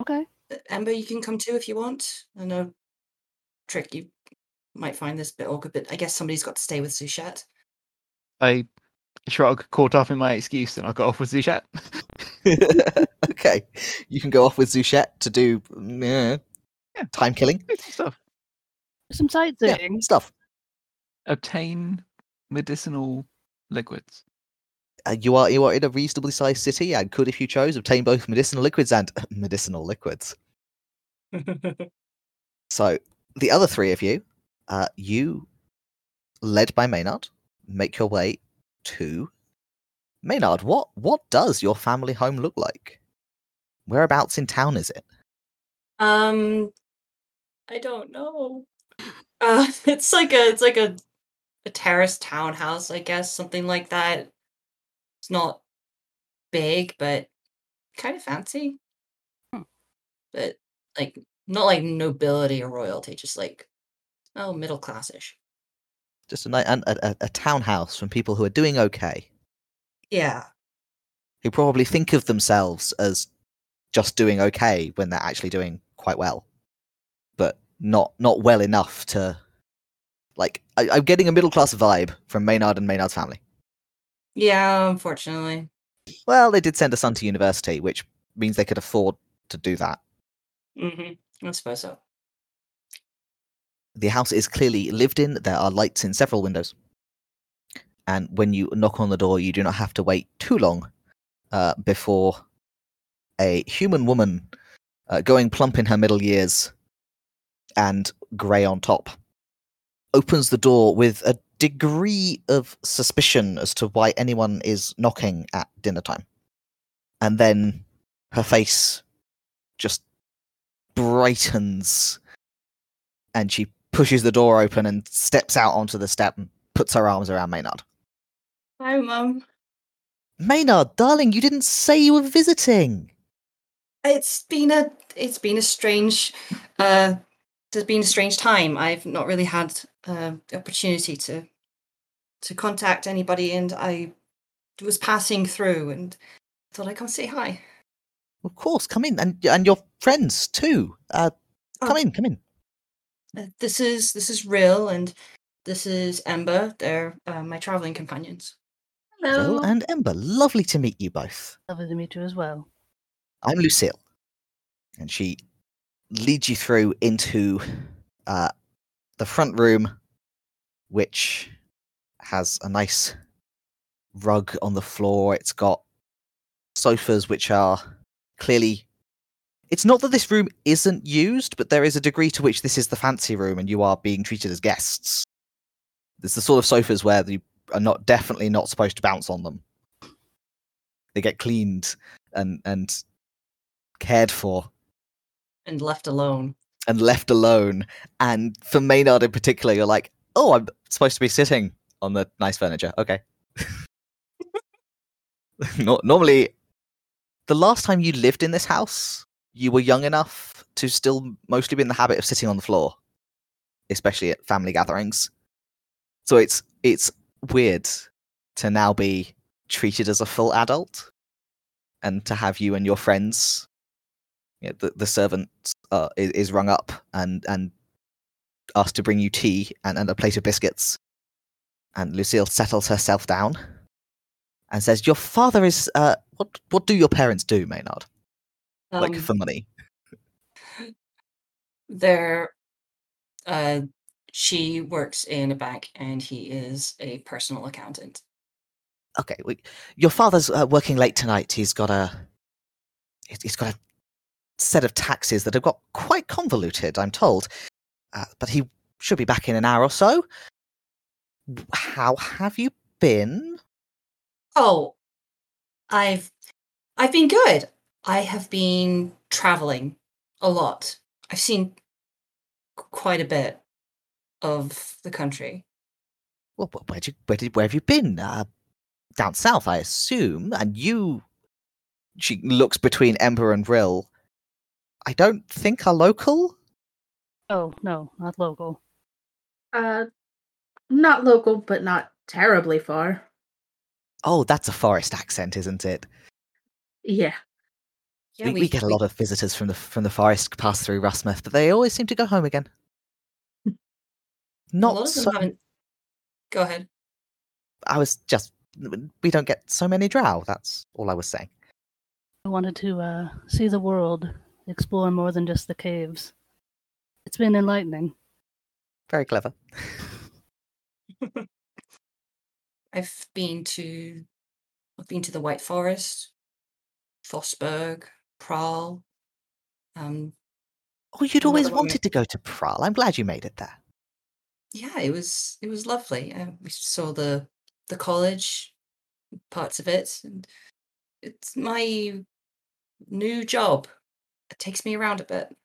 Okay. Uh, Ember. You can come too if you want. I know, Trick. You might find this a bit awkward, but I guess somebody's got to stay with Zuchet. I shrug, caught up in my excuse, and I got off with Zuchet. okay, you can go off with Zuchet to do mm, Yeah. time killing. stuff. Some Yeah, sightseeing. stuff. Obtain medicinal liquids. Uh, you are you are in a reasonably sized city and could, if you chose, obtain both medicinal liquids and medicinal liquids. So the other three of you, uh, you, led by Maynard, make your way to Maynard. What what does your family home look like? Whereabouts in town is it? Um, I don't know. Uh, it's like a it's like a a terrace townhouse, I guess, something like that. It's not big, but kind of fancy. Hmm. But like not like nobility or royalty, just like oh middle classish. Just a, a, a, a townhouse from people who are doing okay, Yeah. who probably think of themselves as just doing okay when they're actually doing quite well, but not not well enough to. Like, I, I'm getting a middle class vibe from Maynard and Maynard's family. Yeah, unfortunately. Well, they did send a son to university, which means they could afford to do that. Mm-hmm. I suppose so. The house is clearly lived in. There are lights in several windows. And when you knock on the door, you do not have to wait too long uh, before a human woman uh, going plump in her middle years and grey on top opens the door with a degree of suspicion as to why anyone is knocking at dinner time. And then her face just brightens and she pushes the door open and steps out onto the step and puts her arms around Maynard. Hi, mum. Maynard, darling, you didn't say you were visiting. It's been a it's been a strange uh there's been a strange time. I've not really had uh, the opportunity to to contact anybody and I was passing through and thought I'd come say hi. Of course, come in, and and your friends too. Uh, come Oh. in, come in. Uh, this is this is real and this is Ember. They're uh, my traveling companions. Phil and Ember, lovely to meet you both. Lovely to meet you as well. I'm Lucille, and she leads you through into uh, the front room, which has a nice rug on the floor. It's got sofas which are clearly. It's not that this room isn't used, but there is a degree to which this is the fancy room, and you are being treated as guests. It's the sort of sofas where you are not definitely not supposed to bounce on them. They get cleaned and and cared for And left alone. and left alone. And for Maynard in particular, you're like, oh, I'm supposed to be sitting on the nice furniture. Okay. Nor normally, the last time you lived in this house, you were young enough to still mostly be in the habit of sitting on the floor, especially at family gatherings. So it's it's weird to now be treated as a full adult and to have you and your friends you know, the, the servant uh, is, is rung up and and asked to bring you tea and, and a plate of biscuits. And Lucille settles herself down and says, "Your father is uh, what? What do your parents do, Maynard? Like Um, for money? There, uh, she works in a bank and he is a personal accountant. okay, we, your father's uh, working late tonight. He's got a he's- he's got a set of taxes that have got quite convoluted. I'm told, uh, but he should be back in an hour or so. How have you been? Oh, I've I've been good. I have been traveling a lot. I've seen quite a bit of the country. Well, where you where did where have you been? Uh, down south, I assume. And you, she looks between Ember and Rill. I don't think are local. Oh no, not local. Uh, not local, but not terribly far. Oh, that's a forest accent, isn't it? Yeah. Yeah, we, we get a lot of visitors from the from the forest pass through Rushmouth, but they always seem to go home again. a Not lot of them so. haven't. Go ahead. I was just we don't get so many drow. That's all I was saying. I wanted to uh, see the world, explore more than just the caves. It's been enlightening. Very clever. I've been to I've been to the White Forest, Fossberg, Prahl. Um, Oh, you'd always we- wanted to go to Prahl. I'm glad you made it there. yeah, it was it was lovely. Uh, we saw the the college, parts of it, and it's my new job. It takes me around a bit.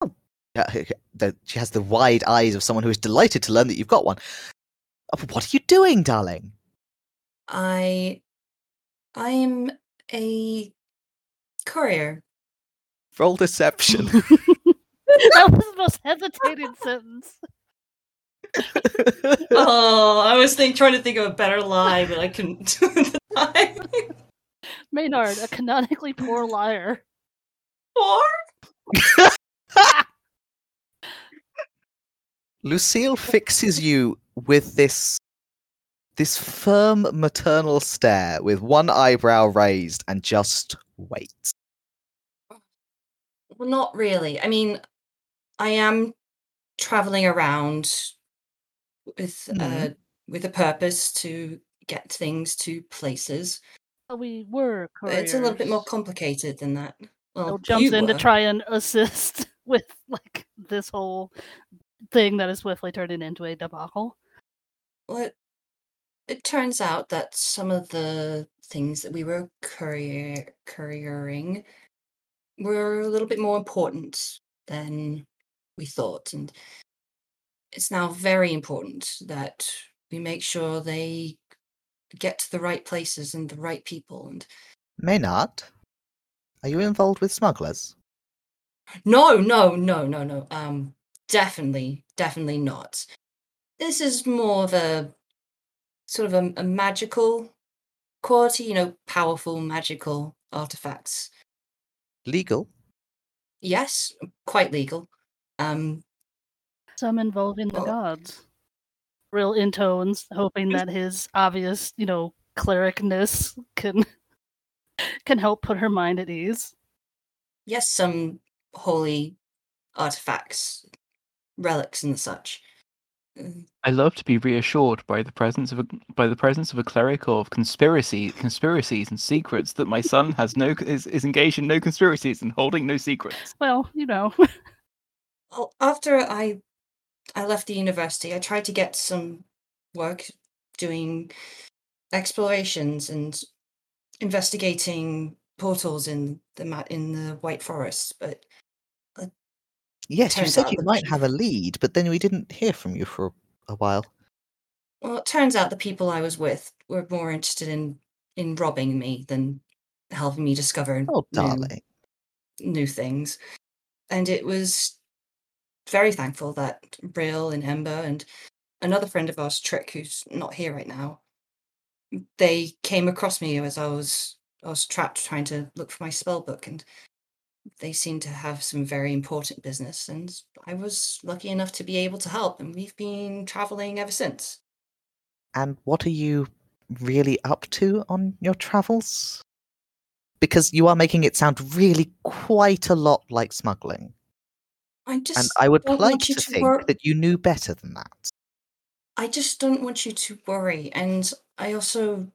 Oh, yeah, she has the wide eyes of someone who is delighted to learn that you've got one. Oh, What are you doing, darling? I I'm a courier. Roll deception. that was the most hesitating sentence. oh, I was think trying to think of a better lie, but I couldn't. do the time. Maynard, a canonically poor liar. Four. Lucille fixes you with this this firm maternal stare with one eyebrow raised and just waits. Well, not really. I mean, I am traveling around with uh, Mhm. with a purpose to get things to places. But we were but It's a little bit more complicated than that. Well, jumps in to try and assist with like this whole thing that is swiftly turning into a debacle. Well, it, it turns out that some of the things that we were courier couriering were a little bit more important than we thought, and it's now very important that we make sure they get to the right places and the right people. And Maynard, are you involved with smugglers? no, no, no, no, no. Um, definitely, definitely not. This is more of a sort of a, a magical quality, you know, powerful magical artifacts. Legal? Yes, quite legal. Um, Some involving the Well- gods. Real intones, hoping that his obvious, you know, clericness can can help put her mind at ease. yes, some holy artifacts, relics, and such. I love to be reassured by the presence of a by the presence of a cleric of conspiracy conspiracies and secrets that my son has no is, is engaged in no conspiracies and holding no secrets. Well, you know, Well, after I I left the university, I tried to get some work doing explorations and investigating portals in the ma- in the White Forest, but Yes, you said you might have a lead, but then we didn't hear from you for a while. well, it turns out the people I was with were more interested in in robbing me than helping me discover Oh, new, new things. And it was very thankful that Brill and Ember and another friend of ours, Trick, who's not here right now, they came across me as I was I was trapped trying to look for my spell book and they seemed to have some very important business and I was lucky enough to be able to help and we've been traveling ever since. And what are you really up to on your travels? Because you are making it sound really quite a lot like smuggling. I just And I would like you to to think wor- that you knew better than that. I just don't want you to worry. And I also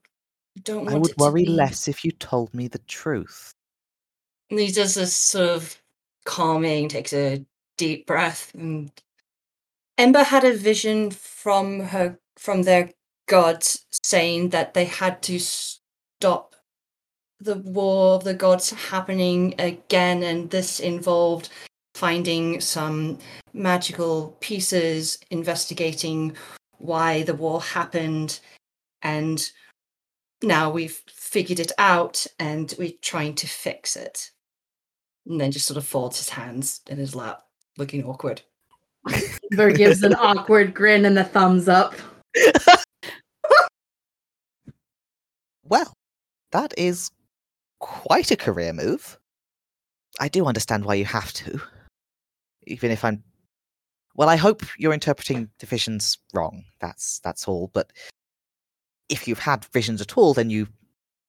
don't I would worry be- less if you told me the truth. And he does this sort of calming, takes a deep breath. And Ember had a vision from her from their gods saying that they had to stop the war of the gods happening again, and this involved finding some magical pieces, investigating why the war happened, and now we've figured it out and we're trying to fix it. And then just sort of folds his hands in his lap, looking awkward. Ember gives an awkward grin and a thumbs up. Well, that is quite a career move. I do understand why you have to. Even if I'm well, I hope you're interpreting the visions wrong. That's that's all. But if you've had visions at all, then you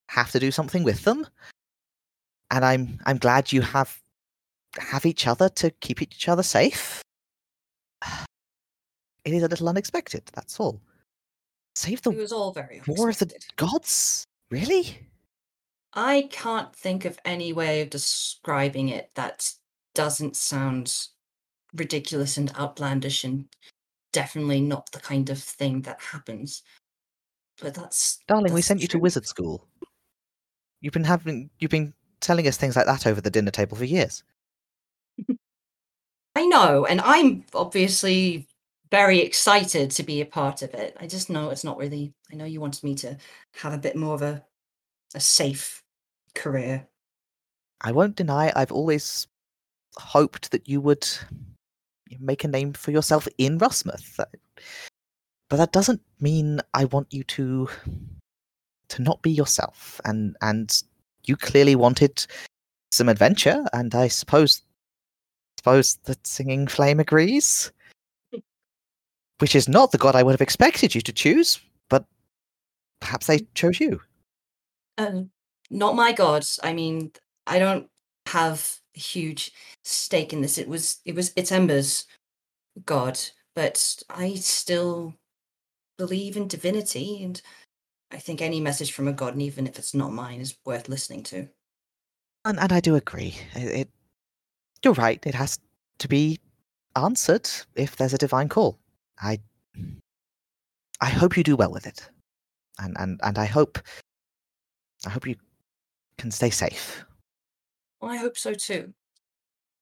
have to do something with them. And I'm I'm glad you have have each other to keep each other safe. It is a little unexpected, that's all. Save the It was all very war of the gods? Really? I can't think of any way of describing it that doesn't sound ridiculous and outlandish and definitely not the kind of thing that happens. But that's Darling, we that's sent you to wizard school. You've been having you've been telling us things like that over the dinner table for years. I know, and I'm obviously very excited to be a part of it. I just know it's not really. I know you wanted me to have a bit more of a a safe career. I won't deny I've always hoped that you would make a name for yourself in Rushmouth. That- But that doesn't mean I want you to to not be yourself. And and you clearly wanted some adventure, and I suppose suppose that singing flame agrees. Which is not the god I would have expected you to choose, but perhaps they chose you. Uh, not my god. I mean, I don't have a huge stake in this. It was it was it's Ember's god, but I still believe in divinity, and I think any message from a god, and even if it's not mine, is worth listening to. And, and I do agree. It, it, you're right. It has to be answered if there's a divine call. I, I hope you do well with it, and and and I hope, I hope you can stay safe. Well, I hope so too.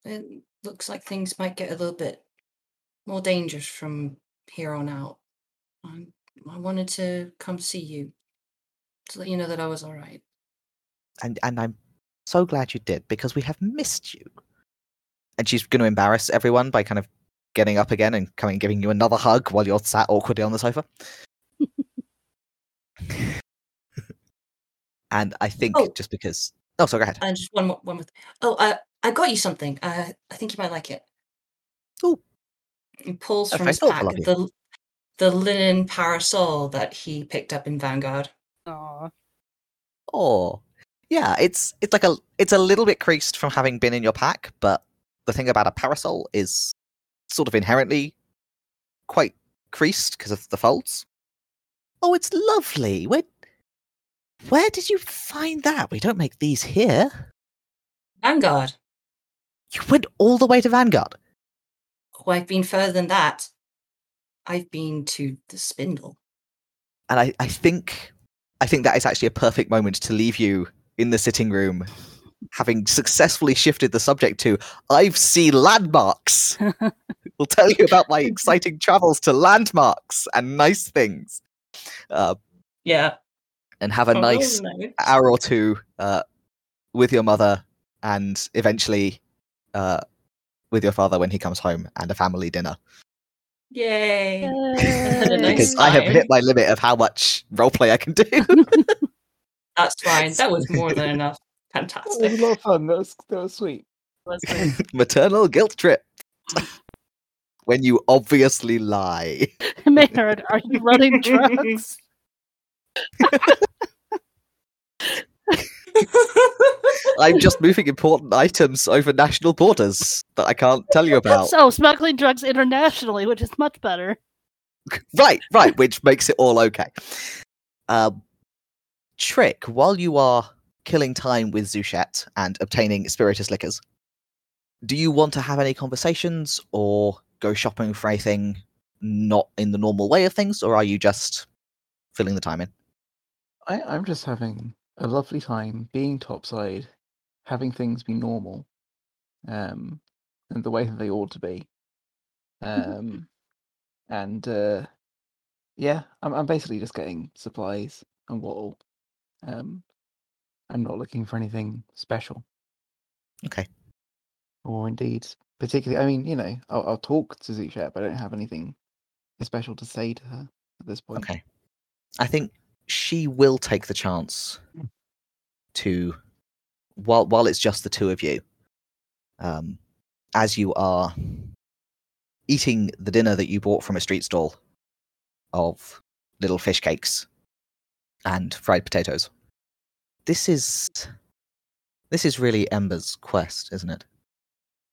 It looks like things might get a little bit more dangerous from here on out. I, I wanted to come see you to let you know that I was all right. And and I'm so glad you did because we have missed you. And she's going to embarrass everyone by kind of getting up again and coming and giving you another hug while you're sat awkwardly on the sofa. and I think Oh. just because. Oh, so go ahead. And just one more, one more. Th- oh, uh, I got you something. Uh, I think you might like it. Oh. He pulls That's from his pack the the linen parasol that he picked up in Vanguard. Aw. Oh, yeah. It's it's like a it's a little bit creased from having been in your pack, but the thing about a parasol is sort of inherently quite creased because of the folds. Oh, it's lovely. Where where did you find that? We don't make these here. Vanguard. You went all the way to Vanguard. Oh, I've been further than that. I've been to the Spindle. and I, I think I think that is actually a perfect moment to leave you in the sitting room, having successfully shifted the subject to I've seen landmarks. we'll tell you about my exciting travels to landmarks and nice things, uh, Yeah. and have a nice hour or two uh, with your mother, and eventually uh, with your father when he comes home, and a family dinner. Yay. Yay. Because I have hit my limit of how much roleplay I can do. That's fine. That was more than enough. Fantastic. That was Fantastic. a lot of fun. That was that was sweet. Maternal guilt trip. when you obviously lie. Maynard, are you running drugs? I'm just moving important items over national borders that I can't tell you about. So smuggling drugs internationally, which is much better. Right, right, which makes it all okay. Um, Trick, while you are killing time with Zuchet and obtaining spiritus liquors, do you want to have any conversations or go shopping for anything not in the normal way of things, or are you just filling the time in? I, I'm just having a lovely time being topside, having things be normal, um, and the way that they ought to be. Um, and uh, yeah, I'm I'm basically just getting supplies and wattle. Um, I'm not looking for anything special, Okay. or indeed particularly. I mean, you know, I'll, I'll talk to Zuchet, but I don't have anything special to say to her at this point. Okay. I think she will take the chance to while while it's just the two of you. Um as you are eating the dinner that you bought from a street stall of little fish cakes and fried potatoes. This is this is really Ember's quest, isn't it?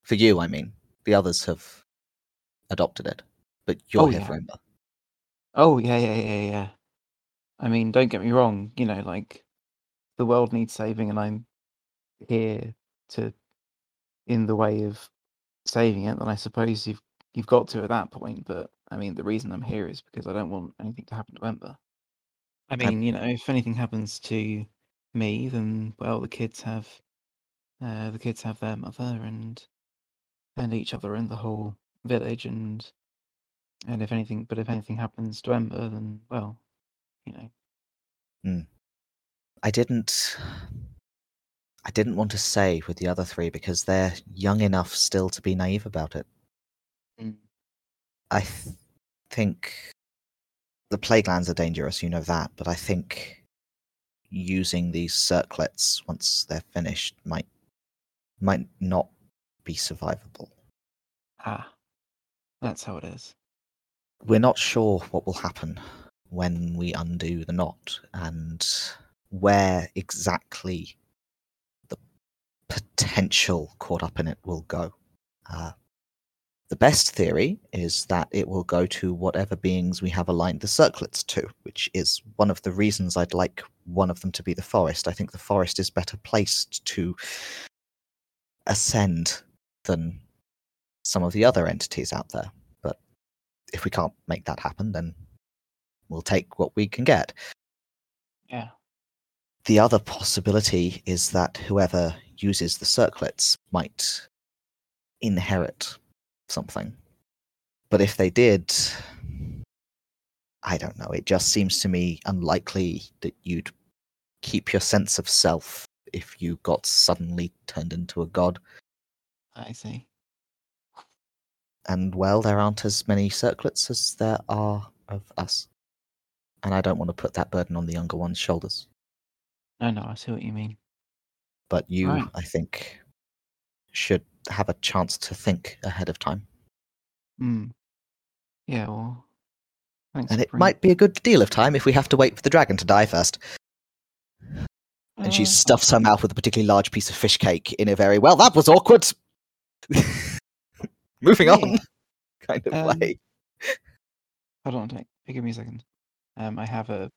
For you, I mean. The others have adopted it. But you're Oh, here yeah. for Ember. Oh yeah, yeah, yeah, yeah. I mean, don't get me wrong. You know, like the world needs saving, and I'm here to, in the way of saving it. Then I suppose you've you've got to at that point. But I mean, the reason I'm here is because I don't want anything to happen to Ember. I mean, you know, if anything happens to me, then well, the kids have, uh, the kids have their mother and and each other and the whole village and and if anything, but if anything happens to Ember, then well, you know. I didn't I didn't want to say with the other three because they're young enough still to be naive about it. Mm. I th- think the plague lands are dangerous, you know that, but I think using these circlets once they're finished might might not be survivable. Ah, that's how it is. We're not sure what will happen when we undo the knot and where exactly the potential caught up in it will go. Uh, the best theory is that it will go to whatever beings we have aligned the circlets to, which is one of the reasons I'd like one of them to be the forest. I think the forest is better placed to ascend than some of the other entities out there. But if we can't make that happen, then we'll take what we can get. Yeah. The other possibility is that whoever uses the circlets might inherit something. But if they did, I don't know. It just seems to me unlikely that you'd keep your sense of self if you got suddenly turned into a god. I see. And well, there aren't as many circlets as there are of us. And I don't want to put that burden on the younger one's shoulders. No, no, I see what you mean. But you, Right. I think, should have a chance to think ahead of time. Hmm. Yeah, well, thanks. And it bringing- might be a good deal of time if we have to wait for the dragon to die first. And she Uh, stuffs her mouth with a particularly large piece of fish cake in a very, well, that was awkward. Moving on kind of Um, way. Hold on, take, give me a second. Um, I have a.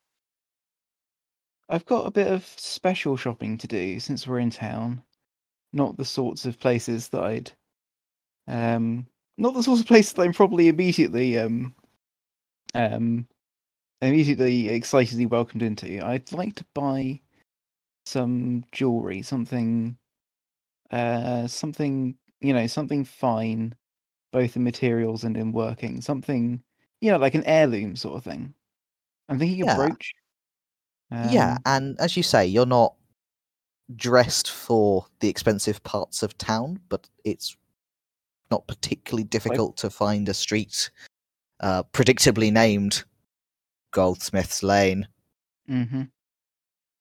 I've got a bit of special shopping to do since we're in town. Not the sorts of places that I'd. Um, not the sorts of places that I'm probably immediately um. Um, immediately excitedly welcomed into. I'd like to buy some jewelry, something. Uh, something you know, something fine, both in materials and in working. Something you know, like an heirloom sort of thing. I'm thinking Yeah. brooch. yeah, Um, and as you say, you're not dressed for the expensive parts of town, but it's not particularly difficult to find a street uh, predictably named Goldsmith's Lane, mhm.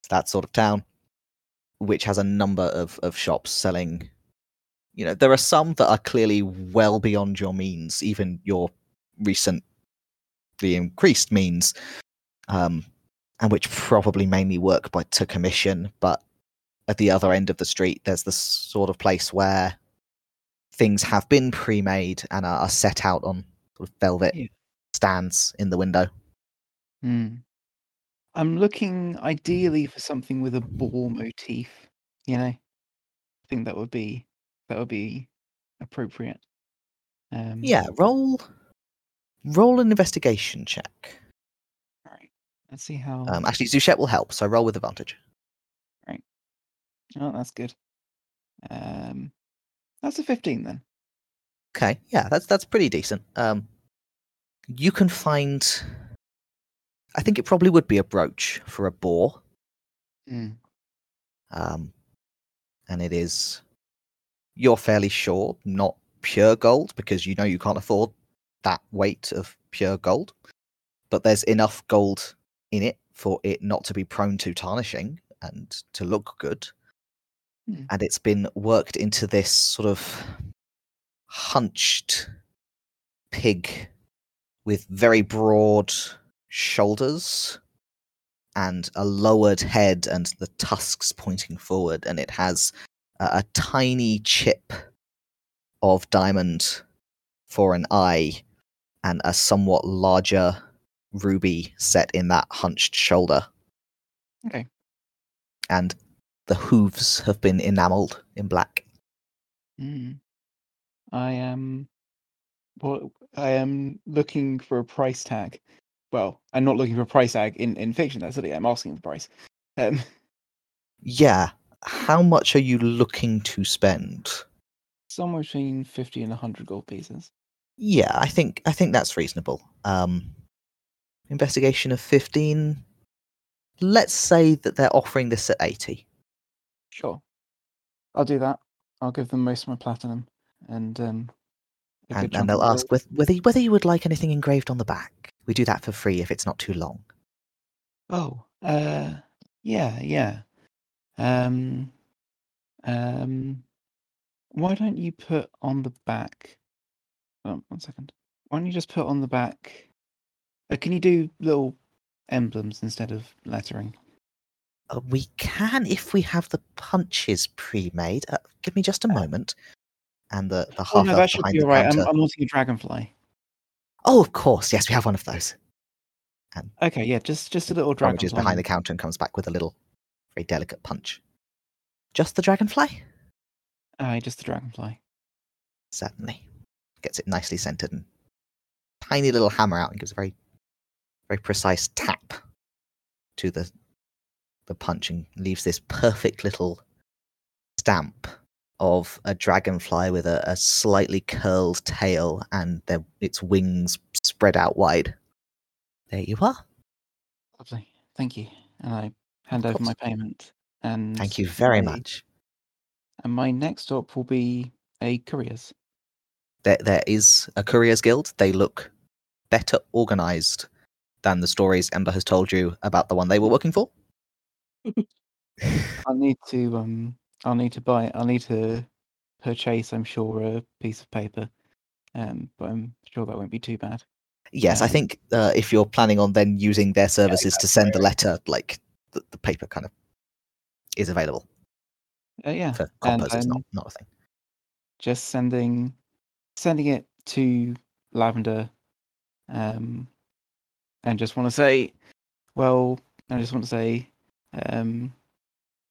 that sort of town, which has a number of, of shops selling. You know, there are some that are clearly well beyond your means, even your recently increased means, um, and which probably mainly work by to commission. But at the other end of the street, there's the sort of place where things have been pre-made and are, are set out on sort of velvet Yeah. stands in the window. Mm. I'm looking ideally for something with a boar motif. You know, I think that would be that would be appropriate. Um, Yeah, roll roll an investigation check. Let's see how. Um, actually, Zuchet will help, so roll with advantage. Right. Oh, that's good. Um, that's a 15 then. Okay, yeah, that's that's pretty decent. Um, you can find. I think it probably would be a brooch for a boar, Mm. um, and it is. You're fairly sure not pure gold because you know you can't afford that weight of pure gold, but there's enough gold in it for it not to be prone to tarnishing and to look good. Hmm. And it's been worked into this sort of hunched pig with very broad shoulders and a lowered head and the tusks pointing forward and it has a, a tiny chip of diamond for an eye and a somewhat larger ruby set in that hunched shoulder Okay. and the hooves have been enameled in black Mm. I am. Well, I am looking for a price tag. Well, I'm not looking for a price tag in, in fiction. That's it. I'm asking for price. Um, yeah how much are you looking to spend somewhere between 50 and 100 gold pieces. Yeah, I think I think that's reasonable. Um, investigation of fifteen. Let's say that they're offering this at eighty. Sure. I'll do that. I'll give them most of my platinum and um And, and they'll ask whether whether you would like anything engraved on the back. We do that for free if it's not too long. Oh, uh yeah, yeah. Um um why don't you put on the back um, one second. Why don't you just put on the back uh, can you do little emblems instead of lettering? Uh, we can if we have the punches pre-made. Uh, give me just a moment. And the the Oh half no, that should be the alright. I'm. I'm wanting a dragonfly. Oh, of course, yes, we have one of those. Okay, yeah, just just a little Rummage is behind the counter and comes back with a little, very delicate punch. Just the dragonfly. Aye, just the dragonfly. Certainly. Gets it nicely centered and tiny little hammer out and gives a very very precise tap to the the punch and leaves this perfect little stamp of a dragonfly with a, a slightly curled tail and their, its wings spread out wide. There you are. Lovely. Thank you. And I hand over my payment. And Thank you very my- much. And my next stop will be a courier's. There, there is a couriers guild. They look better organized than the stories Ember has told you about the one they were working for. I'll need to um I'll need to buy I'll need to purchase, I'm sure, a piece of paper. Um, but I'm sure that won't be too bad. Yes, I Um, think uh, if you're planning on then using their services to send the letter, like the, the paper kind of is available Uh, yeah. for and compos. It's not not a thing. just sending sending it to Lavender. Um and just want to say well, I just want to say um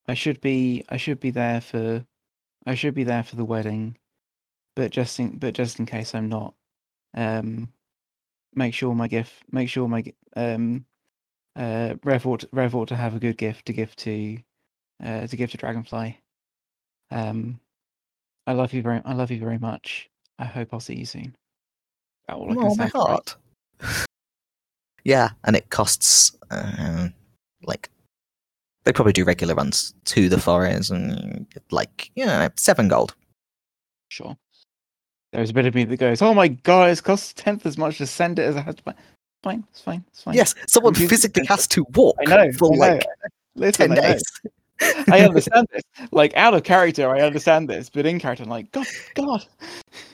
I should be I should be there for I should be there for the wedding, but just in but just in case I'm not, um, make sure my gift make sure my um uh Rev ought, Rev ought to have a good gift to give to uh to give to Dragonfly. Um, I love you very I love you very much. I hope I'll see you soon. That's all I Oh, my right. yeah, and it costs uh, like they probably do regular runs to the forest and like you know seven gold. Sure. There's a bit of me that goes, "Oh my god, it costs a tenth as much to send it as I had to buy." Fine, it's fine, it's fine. Yes, someone Confusing physically has to walk I know. for I know. like Listen, ten I days. I understand this. Like out of character, I understand this, but in character, I'm like, God, God.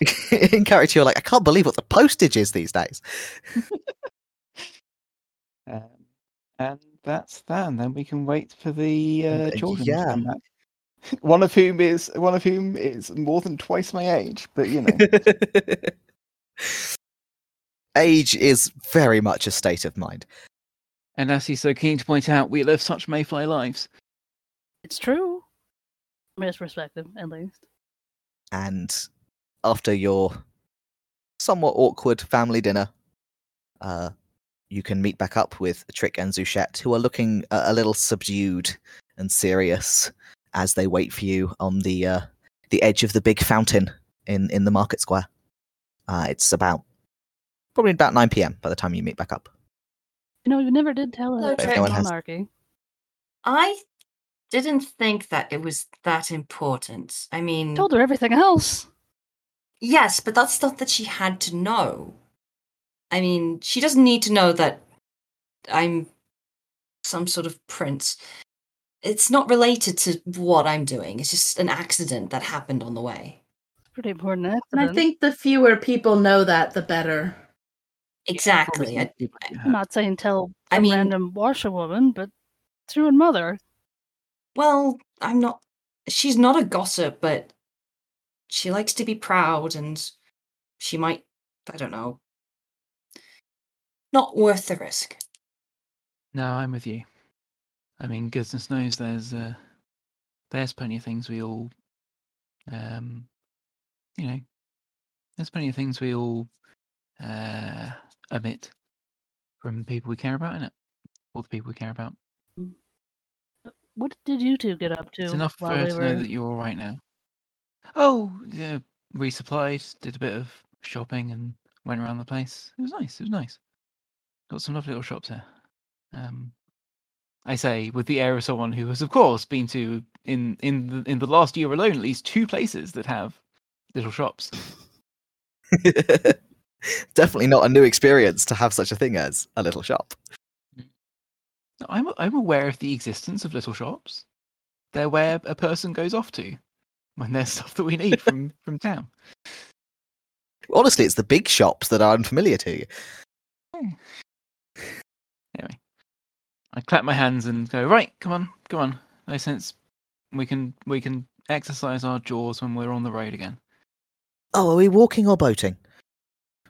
In character, you're like, I can't believe what the postage is these days. Um, and that's that. And then we can wait for the uh, children yeah. to come back. One of whom is one of whom is more than twice my age, but you know, Age is very much a state of mind. And as he's so keen to point out, we live such mayfly lives. It's true. From his perspective, at least. and after your somewhat awkward family dinner, uh, you can meet back up with Trick and Zuchet, who are looking a, a little subdued and serious as they wait for you on the uh, the edge of the big fountain in in the market square. Uh, it's about probably about nine p.m. by the time you meet back up. You know, you never did tell us Hello, Trick. No one has- I didn't think that it was that important. I mean, Told her everything else. yes, but that's stuff that she had to know. I mean, she doesn't need to know that I'm some sort of prince. It's not related to what I'm doing. It's just an accident that happened on the way. It's pretty important And. I think the fewer people know that, the better. Exactly. I, I'm not saying tell I some mean- random washerwoman, but it's your own mother. well, I'm not. She's not a gossip, but she likes to be proud, and she might. I don't know. Not worth the risk. No, I'm with you. I mean, goodness knows there's uh, there's plenty of things we all, um, you know, there's plenty of things we all uh, omit from people we care about, in it, all the people we care about. What did you two get up to It's enough for while her we to were? know that you're all right now. Oh, yeah, resupplied, did a bit of shopping, and went around the place. It was nice. It was nice. Got some lovely little shops here. Um, I say with the air of someone who has, of course, been to in in the, in the last year alone at least two places that have little shops. Definitely not a new experience to have such a thing as a little shop. I'm I'm aware of the existence of little shops. They're where a person goes off to when there's stuff that we need from from town. Honestly, it's the big shops that are unfamiliar to you. Anyway, I clap my hands and go, right, come on, come on. No sense. We can we can exercise our jaws when we're on the road again. Oh, are we walking or boating?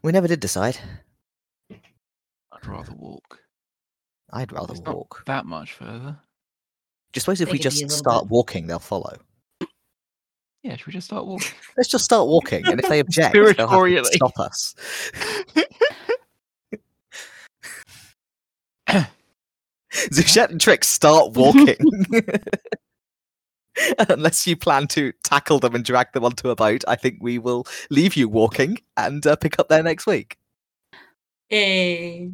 We never did decide. I'd rather walk. I'd rather It's not walk. that much further. Just suppose if They we could be a just start bit- walking, they'll follow. Yeah, should we just start walking? Let's just start walking, and if they object, they'll have to stop us. Zuchet and Trick start walking. Unless you plan to tackle them and drag them onto a boat, I think we will leave you walking and uh, pick up there next week. Hey.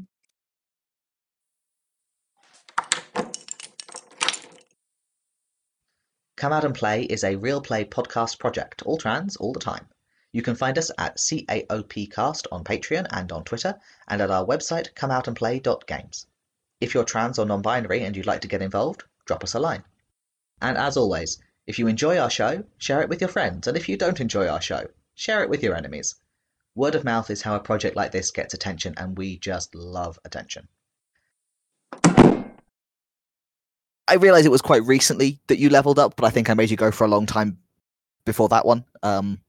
Come Out and Play is a real play podcast project, all trans, all the time. You can find us at CAOPcast on Patreon and on Twitter, and at our website, comeoutandplay.games. If you're trans or non binary and you'd like to get involved, drop us a line. And as always, if you enjoy our show, share it with your friends, and if you don't enjoy our show, share it with your enemies. Word of mouth is how a project like this gets attention, and we just love attention. I realize it was quite recently that you leveled up, but I think I made you go for a long time before that one. Um,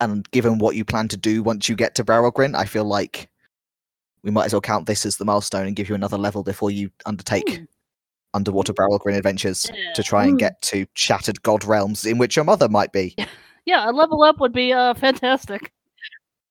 and given what you plan to do once you get to Barrel Grin, I feel like we might as well count this as the milestone and give you another level before you undertake Ooh. underwater Barrel Grin adventures Yeah. to try and Ooh. get to shattered god realms in which your mother might be. Yeah, a level up would be uh fantastic.